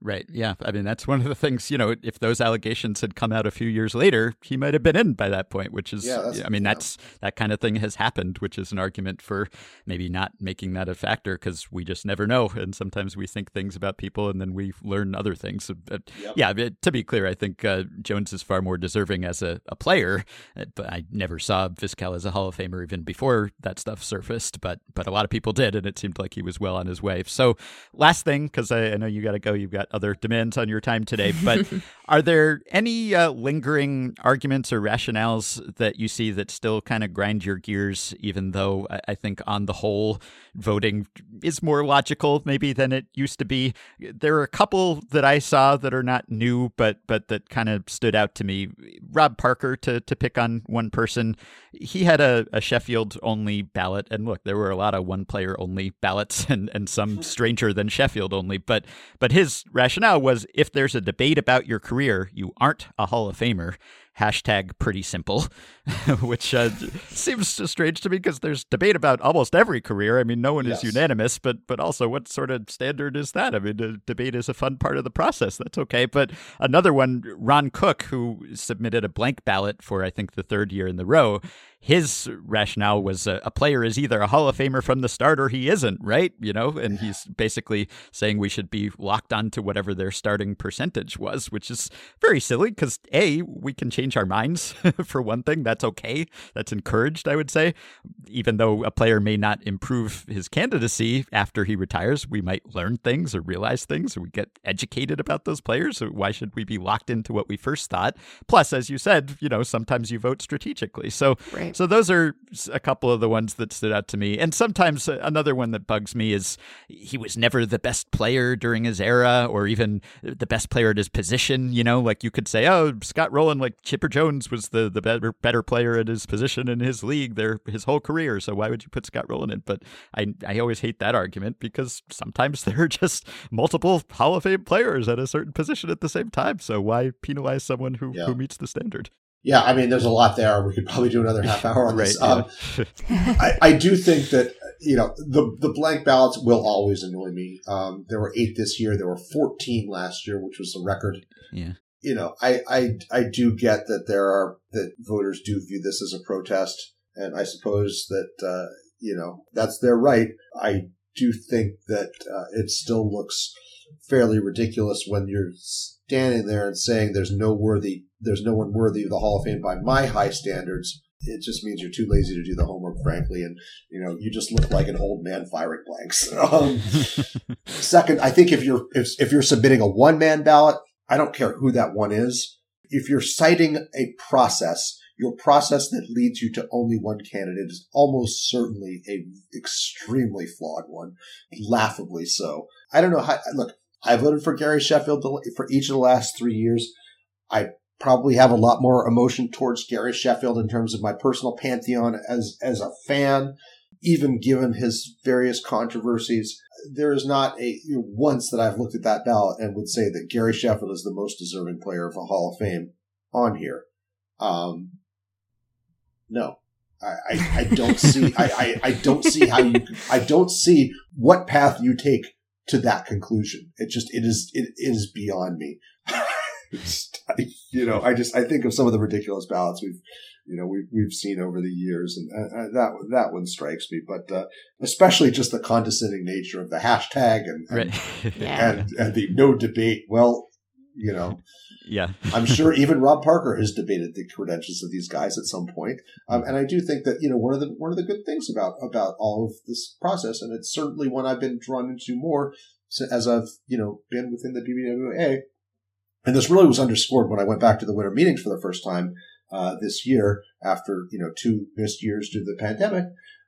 Right. Yeah. I mean, that's one of the things, you know, if those allegations had come out a few years later, he might have been in by that point, which is, Yeah, I mean, yeah. that's that kind of thing has happened, which is an argument for maybe not making that a factor because we just never know. And sometimes we think things about people and then we learn other things. But Yep. yeah, to be clear, I think uh, Jones is far more deserving as a, a player. uh, But I never saw Vizquel as a Hall of Famer even before that stuff surfaced. But but a lot of people did, and it seemed like he was well on his way. So last thing, because I, I know you got to go, you've got other demands on your time today. But are there any uh, lingering arguments or rationales that you see that still kind of grind your gears, even though I, think on the whole, voting is more logical maybe than it used to be? There are a couple that I saw that are not new, but but that kind of stood out to me. Rob Parker, to to pick on one person, he had a, a Sheffield only ballot, and look, there were a lot of one player only ballots, and and some stranger than Sheffield only. But but his rationale was if there's a debate about your career, you aren't a Hall of Famer. Hashtag pretty simple, which uh, seems strange to me because there's debate about almost every career. I mean, no one Yes. is unanimous, but but also what sort of standard is that? I mean, debate is a fun part of the process. That's okay. But another one, Ron Cook, who submitted a blank ballot for I think the third year in the row, his rationale was a, a player is either a Hall of Famer from the start or he isn't, right? You know, and he's basically saying we should be locked on to whatever their starting percentage was, which is very silly because A, we can change our minds for one thing. That's okay. That's encouraged, I would say. Even though a player may not improve his candidacy after he retires, we might learn things or realize things or we get educated about those players. So why should we be locked into what we first thought? Plus, as you said, you know, sometimes you vote strategically. So Right. so those are a couple of the ones that stood out to me. And sometimes uh, another one that bugs me is he was never the best player during his era or even the best player at his position. You know, like you could say, oh, Scott Rolen, like Chipper Jones was the, the better, better player at his position in his league their his whole career. So why would you put Scott Rolen in? But I, I always hate that argument because sometimes there are just multiple Hall of Fame players at a certain position at the same time. So why penalize someone who, Yeah. who meets the standard? Yeah, I mean, there's a lot there. We could probably do another half hour on Right. this. Um. I, I do think that you know the the blank ballots will always annoy me. Um, there were eight this year. There were fourteen last year, which was the record. yeah. You know, I I I do get that there are that voters do view this as a protest, and I suppose that uh, you know that's their right. I do think that uh, it still looks fairly ridiculous when you're standing there and saying there's no worthy there's no one worthy of the Hall of Fame by my high standards. It just means you're too lazy to do the homework, frankly, and you know you just look like an old man firing blanks. Um, second, I think if you're if, if you're submitting a one man ballot, I don't care who that one is. If you're citing a process, your process that leads you to only one candidate is almost certainly a extremely flawed one, laughably so. I don't know how. Look, I voted for Gary Sheffield for each of the last three years. I probably have a lot more emotion towards Gary Sheffield in terms of my personal pantheon as as a fan, even given his various controversies. There is not a once that I've looked at that ballot and would say that Gary Sheffield is the most deserving player of a Hall of Fame on here. Um, no, I, I, I don't see. I, I, I don't see how you. I don't see what path you take to that conclusion. It just it is it is beyond me. It's- I- you know, I just I think of some of the ridiculous ballots we've you know we've we've seen over the years, and uh, uh, that that one strikes me. But uh, especially just the condescending nature of the hashtag and and, Right. Yeah. and, and the no debate. Well, you know, yeah. I'm sure even Rob Parker has debated the credentials of these guys at some point. Um, and I do think that you know one of the one of the good things about about all of this process, and it's certainly one I've been drawn into more so- as I've you know been within the BBWA, And this really was underscored when I went back to the winter meetings for the first time uh, this year after, you know, two missed years due to the pandemic.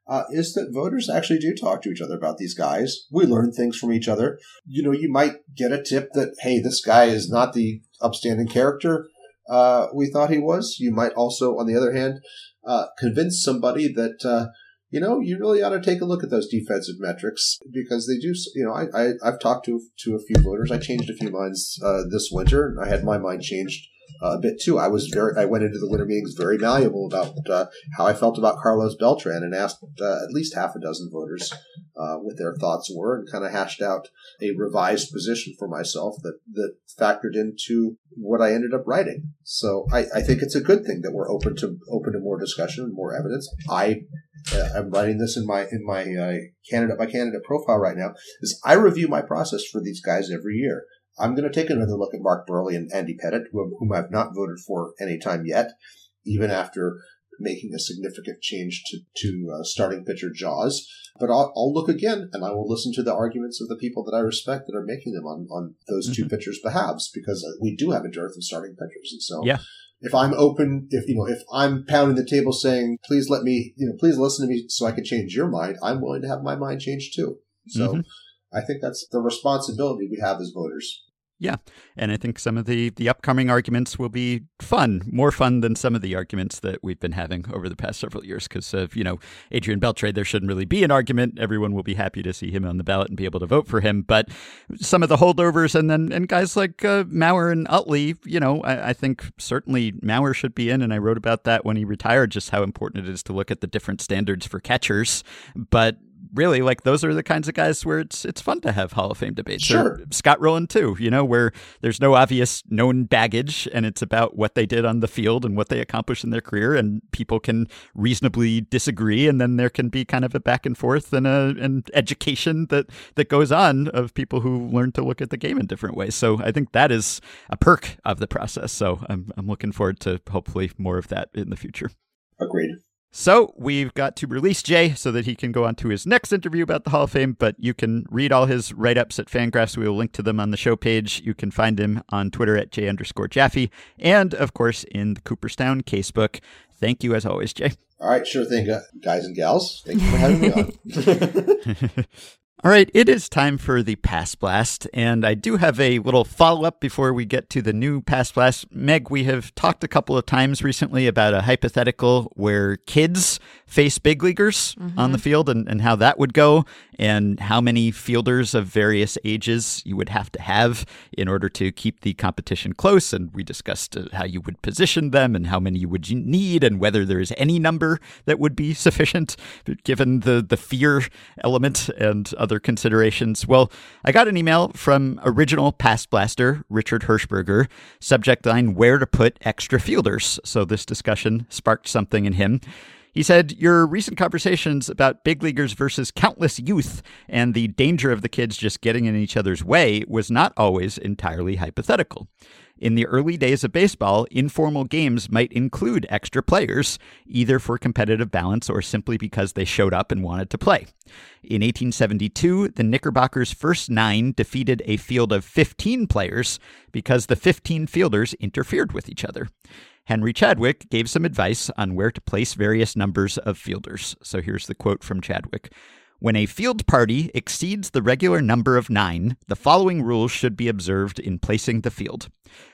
Uh, is that voters actually do talk to each other about these guys. We learn things from each other. You know, you might get a tip that, hey, this guy is not the upstanding character uh, we thought he was. You might also, on the other hand, uh, convince somebody that, uh, you know, you really ought to take a look at those defensive metrics because they do. You know, I, I have talked to to a few voters. I changed a few minds uh, this winter. I had my mind changed uh, a bit too. I was very. I went into the winter meetings very malleable about uh, how I felt about Carlos Beltran and asked uh, at least half a dozen voters uh, what their thoughts were and kind of hashed out a revised position for myself that that factored into what I ended up writing. So I, I think it's a good thing that we're open to open to more discussion and more evidence. I uh, I'm writing this in my in my uh, candidate by candidate profile right now. Is I review my process for these guys every year. I'm going to take another look at Mark Buehrle and Andy Pettitte, whom I've not voted for any time yet, even after making a significant change to, to uh, starting pitcher JAWS. But I'll, I'll, look again and I will listen to the arguments of the people that I respect that are making them on, on those mm-hmm. two pitchers' behalves because uh, we do have a dearth of starting pitchers. And so yeah. if I'm open, if, you know, if I'm pounding the table saying, please let me, you know, please listen to me so I can change your mind, I'm willing to have my mind changed too. So mm-hmm. I think that's the responsibility we have as voters. Yeah, and I think some of the the upcoming arguments will be fun, more fun than some of the arguments that we've been having over the past several years. Because of you know Adrian Beltre, there shouldn't really be an argument. Everyone will be happy to see him on the ballot and be able to vote for him. But some of the holdovers, and then and guys like uh, Mauer and Utley, you know, I, I think certainly Mauer should be in. And I wrote about that when he retired, just how important it is to look at the different standards for catchers. But really like those are the kinds of guys where it's it's fun to have Hall of Fame debates. Sure. Or Scott Rolen too, you know, where there's no obvious known baggage and it's about what they did on the field and what they accomplished in their career and people can reasonably disagree and then there can be kind of a back and forth and a an education that that goes on of people who learn to look at the game in different ways. So I think that is a perk of the process. So I'm I'm looking forward to hopefully more of that in the future. Agreed. So we've got to release Jay so that he can go on to his next interview about the Hall of Fame, but you can read all his write ups at Fangraphs. We will link to them on the show page. You can find him on Twitter at Jay underscore Jaffe, and of course in the Cooperstown casebook. Thank you as always, Jay. All right, sure thing, guys and gals. Thank you for having me on. All right, it is time for the Past Blast, and I do have a little follow up before we get to the new Past Blast. Meg, we have talked a couple of times recently about a hypothetical where kids face big leaguers mm-hmm. on the field and, and how that would go, and how many fielders of various ages you would have to have in order to keep the competition close. And we discussed uh, how you would position them and how many you would need, and whether there is any number that would be sufficient given the, the fear element and other considerations. Well, I got an email from original Past Blaster, Richard Hershberger, subject line Where to Put Extra Fielders. So this discussion sparked something in him. He said, Your recent conversations about big leaguers versus countless youth and the danger of the kids just getting in each other's way was not always entirely hypothetical. In the early days of baseball, informal games might include extra players, either for competitive balance or simply because they showed up and wanted to play. In 1872, the Knickerbockers' first nine defeated a field of 15 players because the 15 fielders interfered with each other. Henry Chadwick gave some advice on where to place various numbers of fielders. So here's the quote from Chadwick. When a field party exceeds the regular number of nine, the following rules should be observed in placing the field.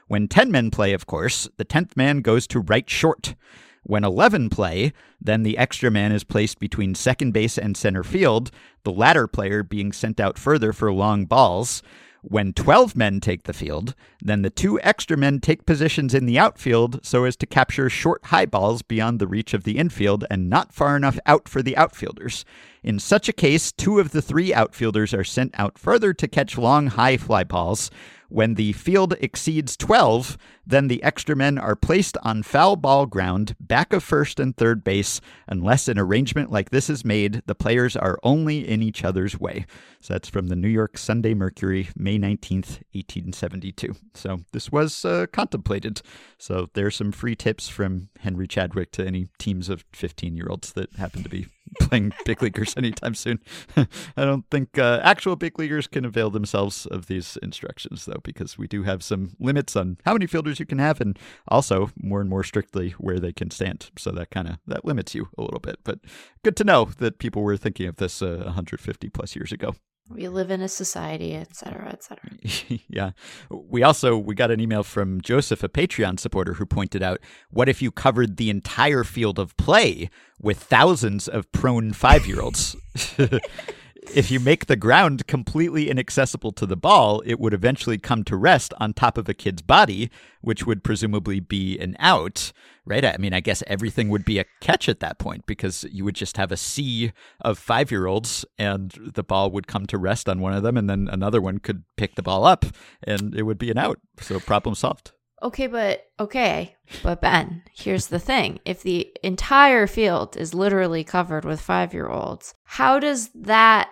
When 10 men play, of course, the 10th man goes to right short. When 11 play, then the extra man is placed between second base and center field, the latter player being sent out further for long balls. When 12 men take the field, then the two extra men take positions in the outfield so as to capture short high balls beyond the reach of the infield and not far enough out for the outfielders. In such a case, two of the three outfielders are sent out further to catch long high fly balls, when the field exceeds 12, then the extra men are placed on foul ball ground, back of first and third base. Unless an arrangement like this is made, the players are only in each other's way. So that's from the New York Sunday Mercury, May 19th, 1872. So this was uh, contemplated. So there's some free tips from Henry Chadwick to any teams of 15 year olds that happen to be playing big leaguers anytime soon. I don't think uh, actual big leaguers can avail themselves of these instructions, though, because we do have some limits on how many fielders you can have, and also more and more strictly where they can stand. So that kind of that limits you a little bit. But good to know that people were thinking of this uh, 150 plus years ago. We live in a society, etc cetera, et cetera. yeah. We also we got an email from Joseph, a Patreon supporter, who pointed out, what if you covered the entire field of play with thousands of prone five year olds? if you make the ground completely inaccessible to the ball, it would eventually come to rest on top of a kid's body, which would presumably be an out, right? I mean, I guess everything would be a catch at that point because you would just have a sea of five year olds and the ball would come to rest on one of them, and then another one could pick the ball up and it would be an out. So, problem solved. Okay, but okay, but Ben, here's the thing. If the entire field is literally covered with 5-year-olds, how does that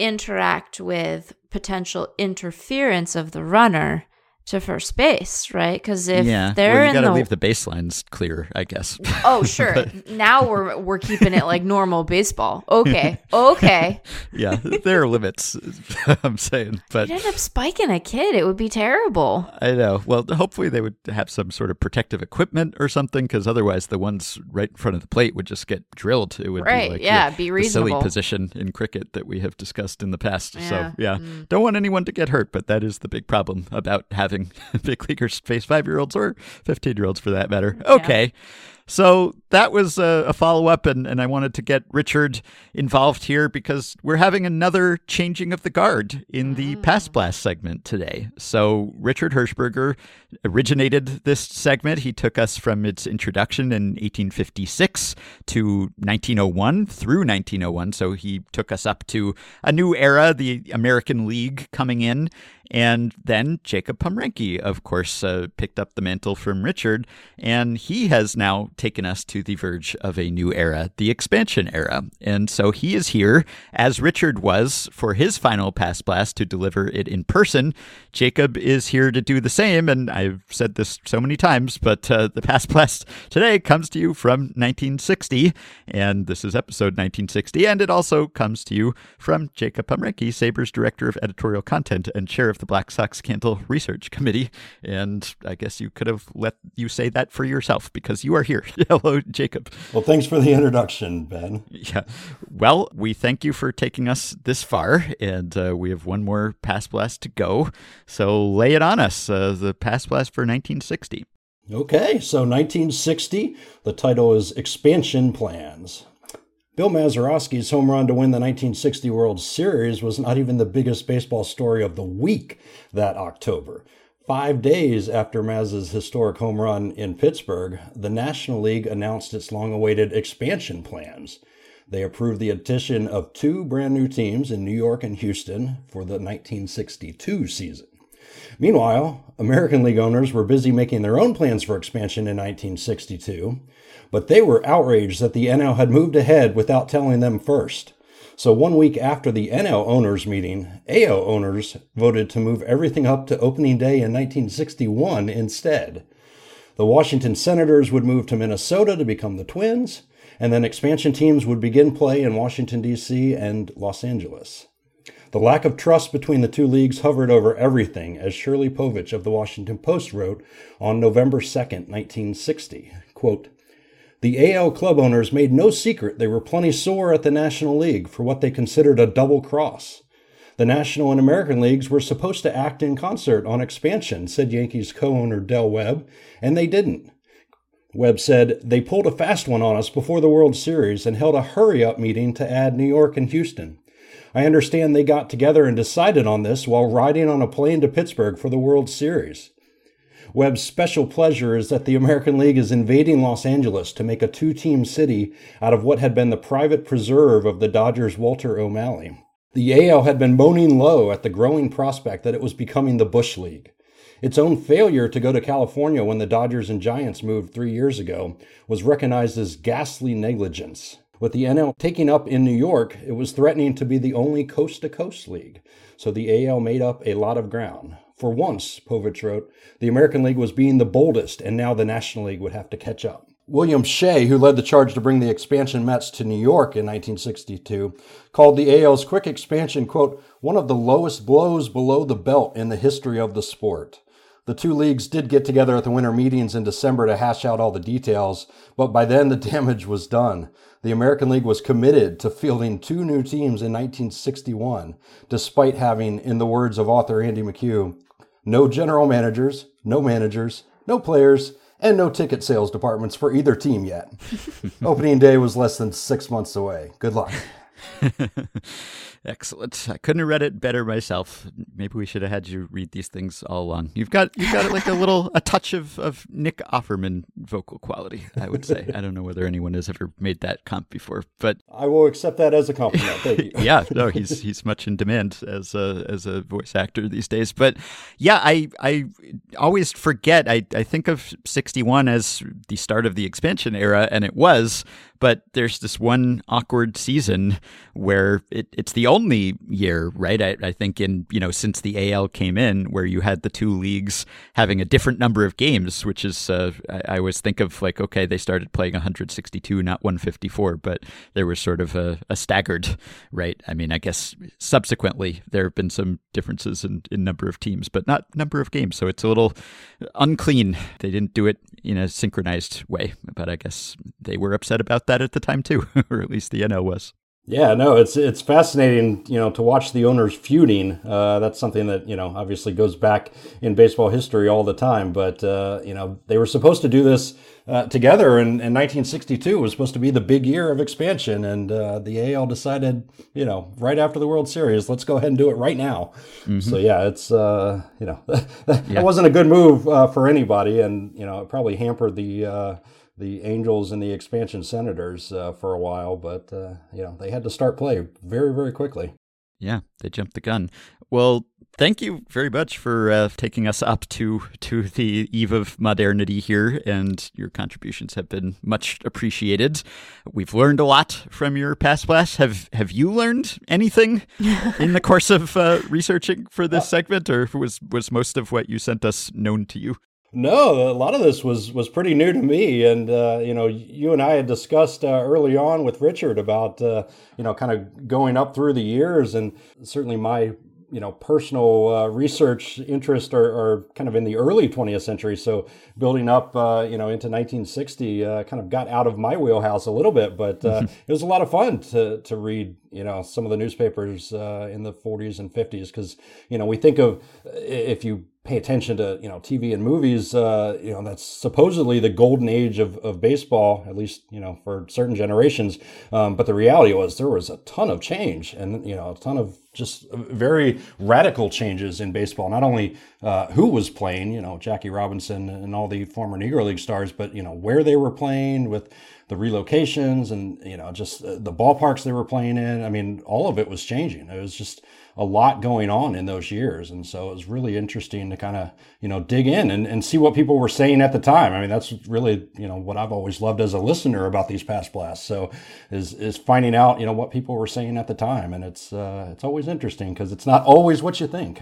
interact with potential interference of the runner to first base, right? Cuz if yeah, they're well, you in got to the leave the baselines clear, I guess. Oh, sure. now we're we're keeping it like normal baseball. Okay. Okay. yeah, there are limits. I'm saying, but You'd end up spiking a kid. It would be terrible. I know. Well, hopefully they would have some sort of protective equipment or something, because otherwise the ones right in front of the plate would just get drilled. It would Right, be like yeah, the- be the silly reasonable. position in cricket that we have discussed in the past. Yeah, So yeah, mm. don't want anyone to get hurt, but that is the big problem about having big leaguers face five year olds or fifteen year olds for that matter. Okay. So that was a, a follow up, and, and I wanted to get Richard involved here because we're having another changing of the guard in the Past Blast segment today. So Richard Hershberger originated this segment. He took us from its introduction in 1856 to 1901 through 1901. So he took us up to a new era, the American League coming in. And then Jacob Pomrenke, of course, uh, picked up the mantle from Richard, and he has now taken us to the verge of a new era, the expansion era. And so he is here, as Richard was, for his final Past Blast to deliver it in person. Jacob is here to do the same, and I've said this so many times, but uh, the Past Blast today comes to you from 1960, and this is episode 1960, and it also comes to you from Jacob Pomrenke, SABR's Director of Editorial Content and Chair of the Black Sox Scandal Research Committee. And I guess you could have let you say that for yourself because you are here. Hello, Jacob. Well, thanks for the introduction, Ben. Yeah. Well, we thank you for taking us this far, and uh, we have one more Past Blast to go. So lay it on us, uh, the Past Blast for 1960. Okay, so 1960, the title is Expansion Plans. Bill Mazeroski's home run to win the 1960 World Series was not even the biggest baseball story of the week that October. Five days after Maz's historic home run in Pittsburgh, the National League announced its long awaited expansion plans. They approved the addition of two brand new teams in New York and Houston for the 1962 season. Meanwhile, American League owners were busy making their own plans for expansion in 1962, but they were outraged that the NL had moved ahead without telling them first. So, one week after the NL owners meeting, AL owners voted to move everything up to opening day in 1961 instead. The Washington Senators would move to Minnesota to become the Twins, and then expansion teams would begin play in Washington, D.C. and Los Angeles. The lack of trust between the two leagues hovered over everything, as Shirley Povich of the Washington Post wrote on November 2, 1960. Quote, the AL club owners made no secret they were plenty sore at the National League for what they considered a double cross. The National and American Leagues were supposed to act in concert on expansion, said Yankees co owner Del Webb, and they didn't. Webb said, They pulled a fast one on us before the World Series and held a hurry up meeting to add New York and Houston. I understand they got together and decided on this while riding on a plane to Pittsburgh for the World Series. Webb's special pleasure is that the American League is invading Los Angeles to make a two team city out of what had been the private preserve of the Dodgers' Walter O'Malley. The AL had been moaning low at the growing prospect that it was becoming the Bush League. Its own failure to go to California when the Dodgers and Giants moved three years ago was recognized as ghastly negligence. With the NL taking up in New York, it was threatening to be the only coast to coast league, so the AL made up a lot of ground. For once, Povich wrote, the American League was being the boldest, and now the National League would have to catch up. William Shea, who led the charge to bring the expansion Mets to New York in 1962, called the AL's quick expansion, quote, one of the lowest blows below the belt in the history of the sport. The two leagues did get together at the winter meetings in December to hash out all the details, but by then the damage was done. The American League was committed to fielding two new teams in 1961, despite having, in the words of author Andy McCue, no general managers, no managers, no players, and no ticket sales departments for either team yet. Opening day was less than six months away. Good luck. Excellent. I couldn't have read it better myself. Maybe we should have had you read these things all along. You've got you've got like a little a touch of, of Nick Offerman vocal quality, I would say. I don't know whether anyone has ever made that comp before, but I will accept that as a compliment. Thank you. yeah, no, he's he's much in demand as a as a voice actor these days. But yeah, I I always forget. I I think of sixty one as the start of the expansion era, and it was. But there's this one awkward season where it, it's the only year, right? I, I think in you know since the AL came in, where you had the two leagues having a different number of games, which is uh, I, I always think of like okay, they started playing 162, not 154, but there was sort of a, a staggered, right? I mean, I guess subsequently there have been some differences in, in number of teams, but not number of games. So it's a little unclean. They didn't do it in a synchronized way, but I guess they were upset about that at the time too, or at least the NL was. Yeah, no, it's it's fascinating, you know, to watch the owners feuding. Uh, that's something that you know obviously goes back in baseball history all the time. But uh, you know, they were supposed to do this uh, together, and, and 1962 was supposed to be the big year of expansion, and uh, the AL decided, you know, right after the World Series, let's go ahead and do it right now. Mm-hmm. So yeah, it's uh, you know, that yeah. wasn't a good move uh, for anybody, and you know, it probably hampered the the Angels and the expansion Senators uh, for a while, but uh, you know they had to start play very very quickly. Yeah, they jumped the gun. Well, thank you very much for uh, taking us up to to the eve of modernity here, and your contributions have been much appreciated. We've learned a lot from your past blast. Have Have you learned anything in the course of uh, researching for this segment, or was was most of what you sent us known to you? No, a lot of this was was pretty new to me, and uh, you know, you and I had discussed uh, early on with Richard about uh, you know kind of going up through the years, and certainly my you know personal uh, research interest are, are, kind of in the early 20th century. So building up uh, you know into 1960 uh, kind of got out of my wheelhouse a little bit. But uh, it was a lot of fun to, to read you know some of the newspapers uh, in the 40s and 50s because you know we think of if you pay attention to you know TV and movies, uh, you know that's supposedly the golden age of, of baseball, at least you know for certain generations. Um, but the reality was there was a ton of change, and you know a ton of just very radical changes in baseball. Not only uh, who was playing, you know Jackie Robinson and all the former Negro League stars, but you know where they were playing with the relocations and you know just the ballparks they were playing in. I mean, all of it was changing. It was just a lot going on in those years. And so it was really interesting to kind of, you know, dig in and, and see what people were saying at the time. I mean, that's really, you know, what I've always loved as a listener about these past blasts. So is, is finding out, you know, what people were saying at the time. And it's, uh, it's always interesting because it's not always what you think.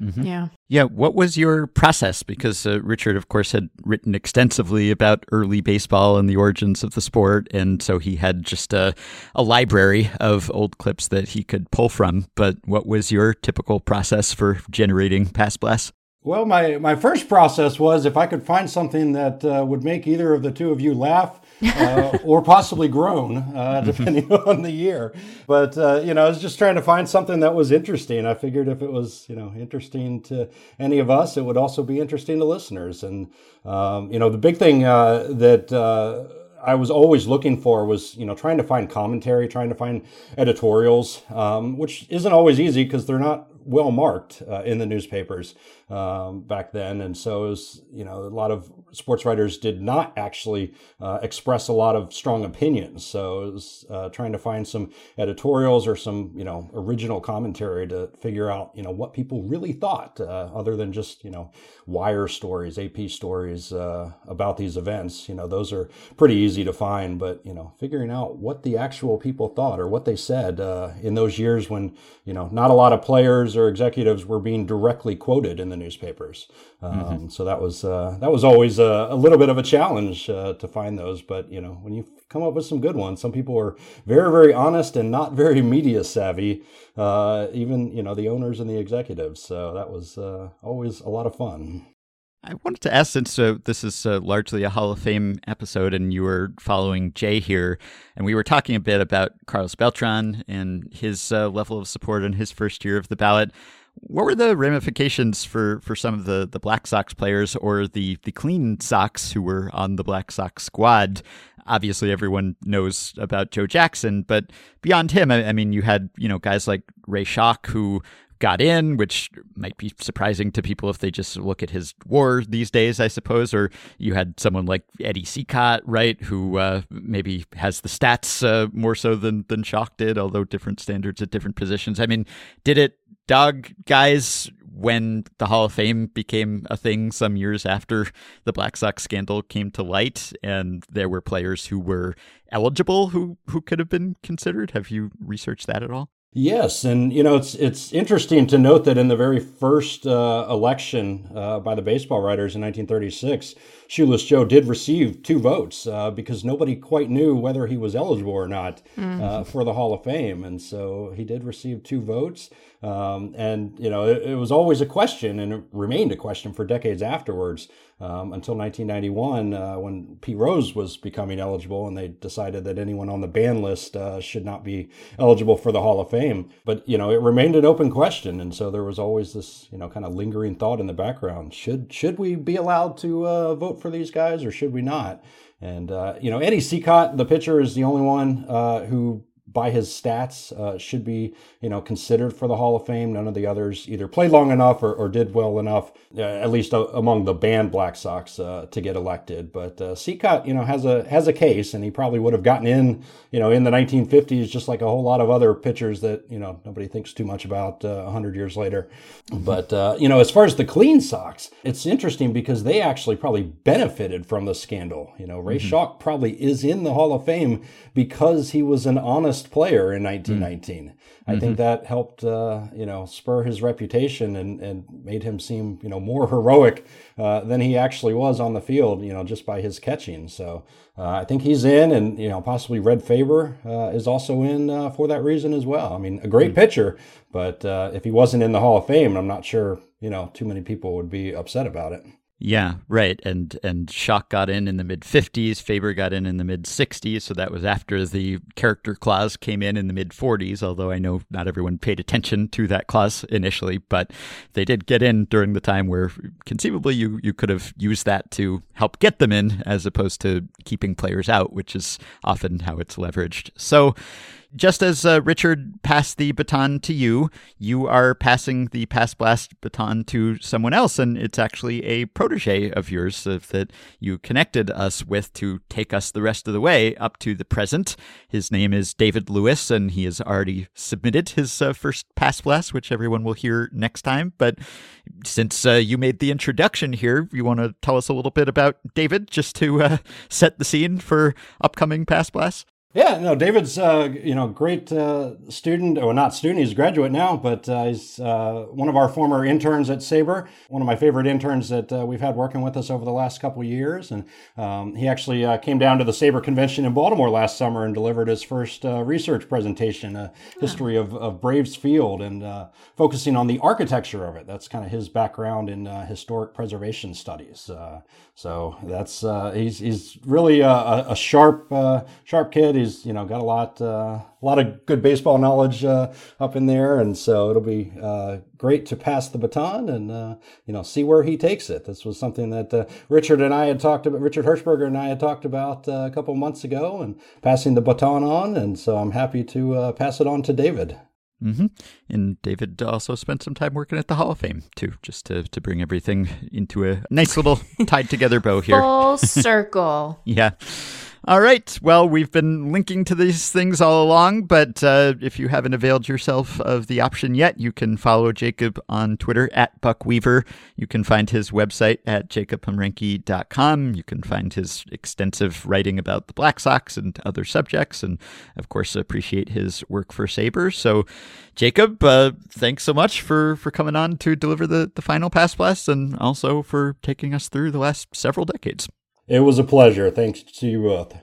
Mm-hmm. Yeah. Yeah. What was your process? Because uh, Richard, of course, had written extensively about early baseball and the origins of the sport. And so he had just a, a library of old clips that he could pull from. But what was your typical process for generating past blasts? Well, my, my first process was if I could find something that uh, would make either of the two of you laugh uh, or possibly groan, uh, depending on the year. But uh, you know, I was just trying to find something that was interesting. I figured if it was you know interesting to any of us, it would also be interesting to listeners. And um, you know, the big thing uh, that uh, I was always looking for was, you know, trying to find commentary, trying to find editorials, um, which isn't always easy because they're not well marked uh, in the newspapers um, back then, and so it was, you know, a lot of sports writers did not actually uh, express a lot of strong opinions. So it was uh, trying to find some editorials or some, you know, original commentary to figure out, you know, what people really thought, uh, other than just, you know, wire stories, AP stories uh, about these events. You know, those are pretty easy to find, but you know, figuring out what the actual people thought or what they said uh, in those years when, you know, not a lot of players or executives were being directly quoted in the newspapers. Um, mm-hmm. So that was uh, that was always a, a little bit of a challenge uh, to find those. But you know, when you come up with some good ones, some people are very, very honest and not very media savvy. Uh, even you know the owners and the executives. So that was uh, always a lot of fun. I wanted to ask since uh, this is uh, largely a Hall of Fame episode and you were following Jay here, and we were talking a bit about Carlos Beltran and his uh, level of support in his first year of the ballot. What were the ramifications for, for some of the, the Black Sox players or the, the Clean Sox who were on the Black Sox squad? Obviously, everyone knows about Joe Jackson, but beyond him, I, I mean, you had you know guys like Ray Schalk who got in, which might be surprising to people if they just look at his WAR these days, I suppose. Or you had someone like Eddie Cicotte, right, who uh, maybe has the stats uh, more so than than Schalk did, although different standards at different positions. I mean, did it dog guys when the Hall of Fame became a thing some years after the Black Sox scandal came to light, and there were players who were eligible who who could have been considered. Have you researched that at all? Yes, and you know it's it's interesting to note that in the very first uh, election uh, by the baseball writers in 1936, Shoeless Joe did receive two votes uh, because nobody quite knew whether he was eligible or not mm. for the Hall of Fame, and so he did receive two votes. Um, and you know it, it, was always a question, and it remained a question for decades afterwards um, until 1991 uh, when Pete Rose was becoming eligible, and they decided that anyone on the ban list uh, should not be eligible for the Hall of Fame. But you know, it remained an open question, and so there was always this you know kind of lingering thought in the background: should should we be allowed to uh, vote for these guys, or should we not? And uh, you know, Eddie Cicotte, the pitcher, is the only one uh, who by his stats uh, should be you know considered for the Hall of Fame. None of the others either played long enough or, or did well enough, uh, at least uh, among the banned Black Sox, uh, to get elected. But uh, Cicotte, you know, has a has a case, and he probably would have gotten in, you know, in the 1950s, just like a whole lot of other pitchers that you know nobody thinks too much about uh, 100 years later. But uh, you know, as far as the clean Sox, it's interesting because they actually probably benefited from the scandal. You know, Ray mm-hmm. Schalk probably is in the Hall of Fame because he was an honest player in 1919. Mm. I mm-hmm. think that helped, uh, you know, spur his reputation and, and made him seem, you know, more heroic uh, than he actually was on the field, you know, just by his catching. So uh, I think he's in, and you know, possibly Red Faber uh, is also in uh, for that reason as well. I mean, a great mm-hmm. pitcher, but uh, if he wasn't in the Hall of Fame, I'm not sure, you know, too many people would be upset about it. Yeah, right. And and Schalk got in in the mid 50s, Faber got in in the mid 60s, so that was after the character clause came in in the mid 40s, although I know not everyone paid attention to that clause initially, but they did get in during the time where conceivably you you could have used that to help get them in as opposed to keeping players out, which is often how it's leveraged. So just as uh, Richard passed the baton to you, you are passing the Past Blast baton to someone else, and it's actually a protege of yours uh, that you connected us with to take us the rest of the way up to the present. His name is David Lewis, and he has already submitted his uh, first Past Blast, which everyone will hear next time. But since uh, you made the introduction here, you want to tell us a little bit about David, just to uh, set the scene for upcoming Past Blasts? Yeah, no, David's uh, you know great uh, student, or not student, he's a graduate now, but uh, he's uh, one of our former interns at SABR. one of my favorite interns that uh, we've had working with us over the last couple years, and um, he actually uh, came down to the SABR convention in Baltimore last summer and delivered his first research presentation, a history of, of Braves Field, and focusing on the architecture of it. That's kind of his background in historic preservation studies. so that's he's he's really a, a sharp sharp kid he's you know got a lot uh, a lot of good baseball knowledge uh, up in there, and so it'll be uh, great to pass the baton and uh, you know see where he takes it. This was something that uh, Richard and I had talked about. Richard Hershberger and I had talked about uh, a couple months ago, and passing the baton on, and so I'm happy to pass it on to David. Mm-hmm. And David also spent some time working at the Hall of Fame too, just to, to bring everything into a nice little tied together bow here. Full circle. yeah. All right. Well, we've been linking to these things all along, but uh, if you haven't availed yourself of the option yet, you can follow Jacob on Twitter at Buck Weaver. You can find his website at jacobpomrenke.com. You can find his extensive writing about the Black Sox and other subjects, and of course, appreciate his work for SABR. So, Jacob, uh, thanks so much for, for coming on to deliver the, the final Past Blast and also for taking us through the last several decades. It was a pleasure. Thanks to you both.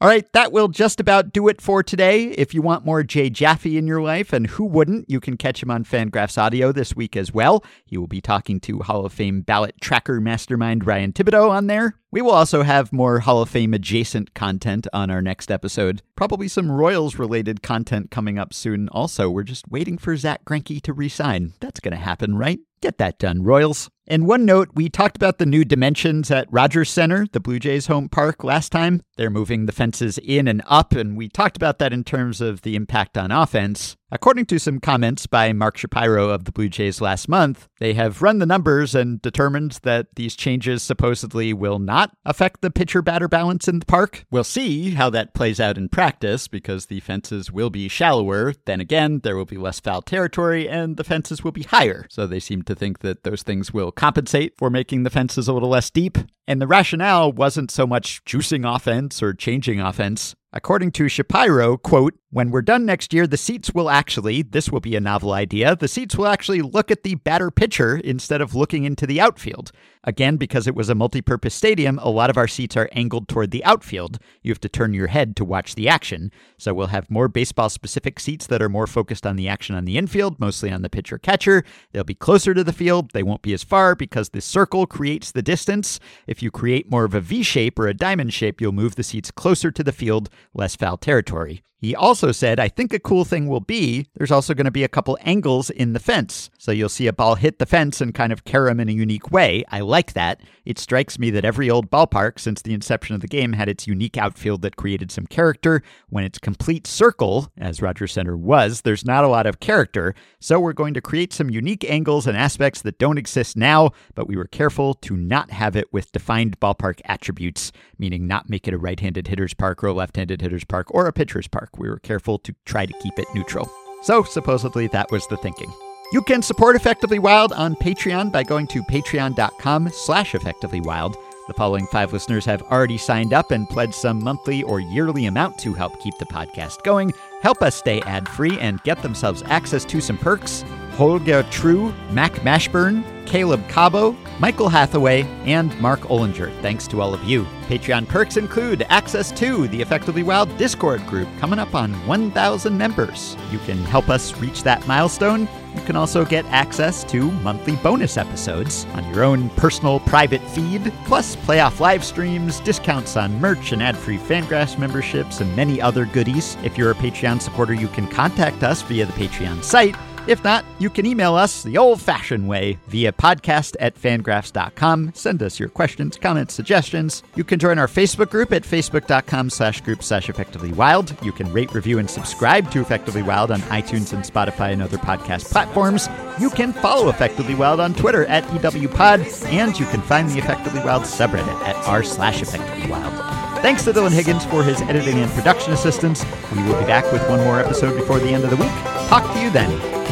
All right, that will just about do it for today. If you want more Jay Jaffe in your life, and who wouldn't, you can catch him on Fangraphs Audio this week as well. He will be talking to Hall of Fame ballot tracker mastermind Ryan Thibodaux on there. We will also have more Hall of Fame adjacent content on our next episode. Probably some Royals related content coming up soon. Also, we're just waiting for Zack Greinke to resign. That's going to happen, right? Get that done, Royals. And one note, we talked about the new dimensions at Rogers Center, the Blue Jays home park last time. They're moving the fences in and up, and we talked about that in terms of the impact on offense. According to some comments by Mark Shapiro of the Blue Jays last month, they have run the numbers and determined that these changes supposedly will not affect the pitcher batter balance in the park. We'll see how that plays out in practice because the fences will be shallower. Then again, there will be less foul territory and the fences will be higher. So they seem to think that those things will compensate for making the fences a little less deep. And the rationale wasn't so much juicing offense or changing offense. According to Shapiro, quote, when we're done next year, the seats will actually, this will be a novel idea, the seats will actually look at the batter pitcher instead of looking into the outfield. Again, because it was a multi purpose stadium, a lot of our seats are angled toward the outfield. You have to turn your head to watch the action. So we'll have more baseball specific seats that are more focused on the action on the infield, mostly on the pitcher catcher. They'll be closer to the field. They won't be as far because the circle creates the distance. If you create more of a V shape or a diamond shape, you'll move the seats closer to the field, less foul territory. He also said, I think a cool thing will be there's also going to be a couple angles in the fence. So you'll see a ball hit the fence and kind of carry carom in a unique way. I like that. It strikes me that every old ballpark since the inception of the game had its unique outfield that created some character. When it's complete circle, as Rogers Center was, there's not a lot of character. So we're going to create some unique angles and aspects that don't exist now, but we were careful to not have it with defined ballpark attributes, meaning not make it a right handed hitter's park or a left handed hitter's park or a pitcher's park. We were careful to try to keep it neutral. So supposedly that was the thinking. You can support Effectively Wild on Patreon by going to patreon.com slash effectivelywild. The following five listeners have already signed up and pledged some monthly or yearly amount to help keep the podcast going, help us stay ad-free, and get themselves access to some perks. Holger True, Mac Mashburn, Caleb Cabo, Michael Hathaway, and Mark Ollinger. Thanks to all of you. Patreon perks include access to the Effectively Wild Discord group coming up on 1,000 members. You can help us reach that milestone. You can also get access to monthly bonus episodes on your own personal private feed, plus playoff live streams, discounts on merch and ad-free Fangraphs memberships, and many other goodies. If you're a Patreon supporter, you can contact us via the Patreon site. If not, you can email us the old fashioned way via podcast at fangraphs.com. Send us your questions, comments, suggestions. You can join our Facebook group at facebook.com slash group slash effectively wild. You can rate, review, and subscribe to Effectively Wild on iTunes and Spotify and other podcast platforms. You can follow Effectively Wild on Twitter at EWPod, and you can find the Effectively Wild subreddit at r slash effectively wild. Thanks to Dylan Higgins for his editing and production assistance. We will be back with one more episode before the end of the week. Talk to you then.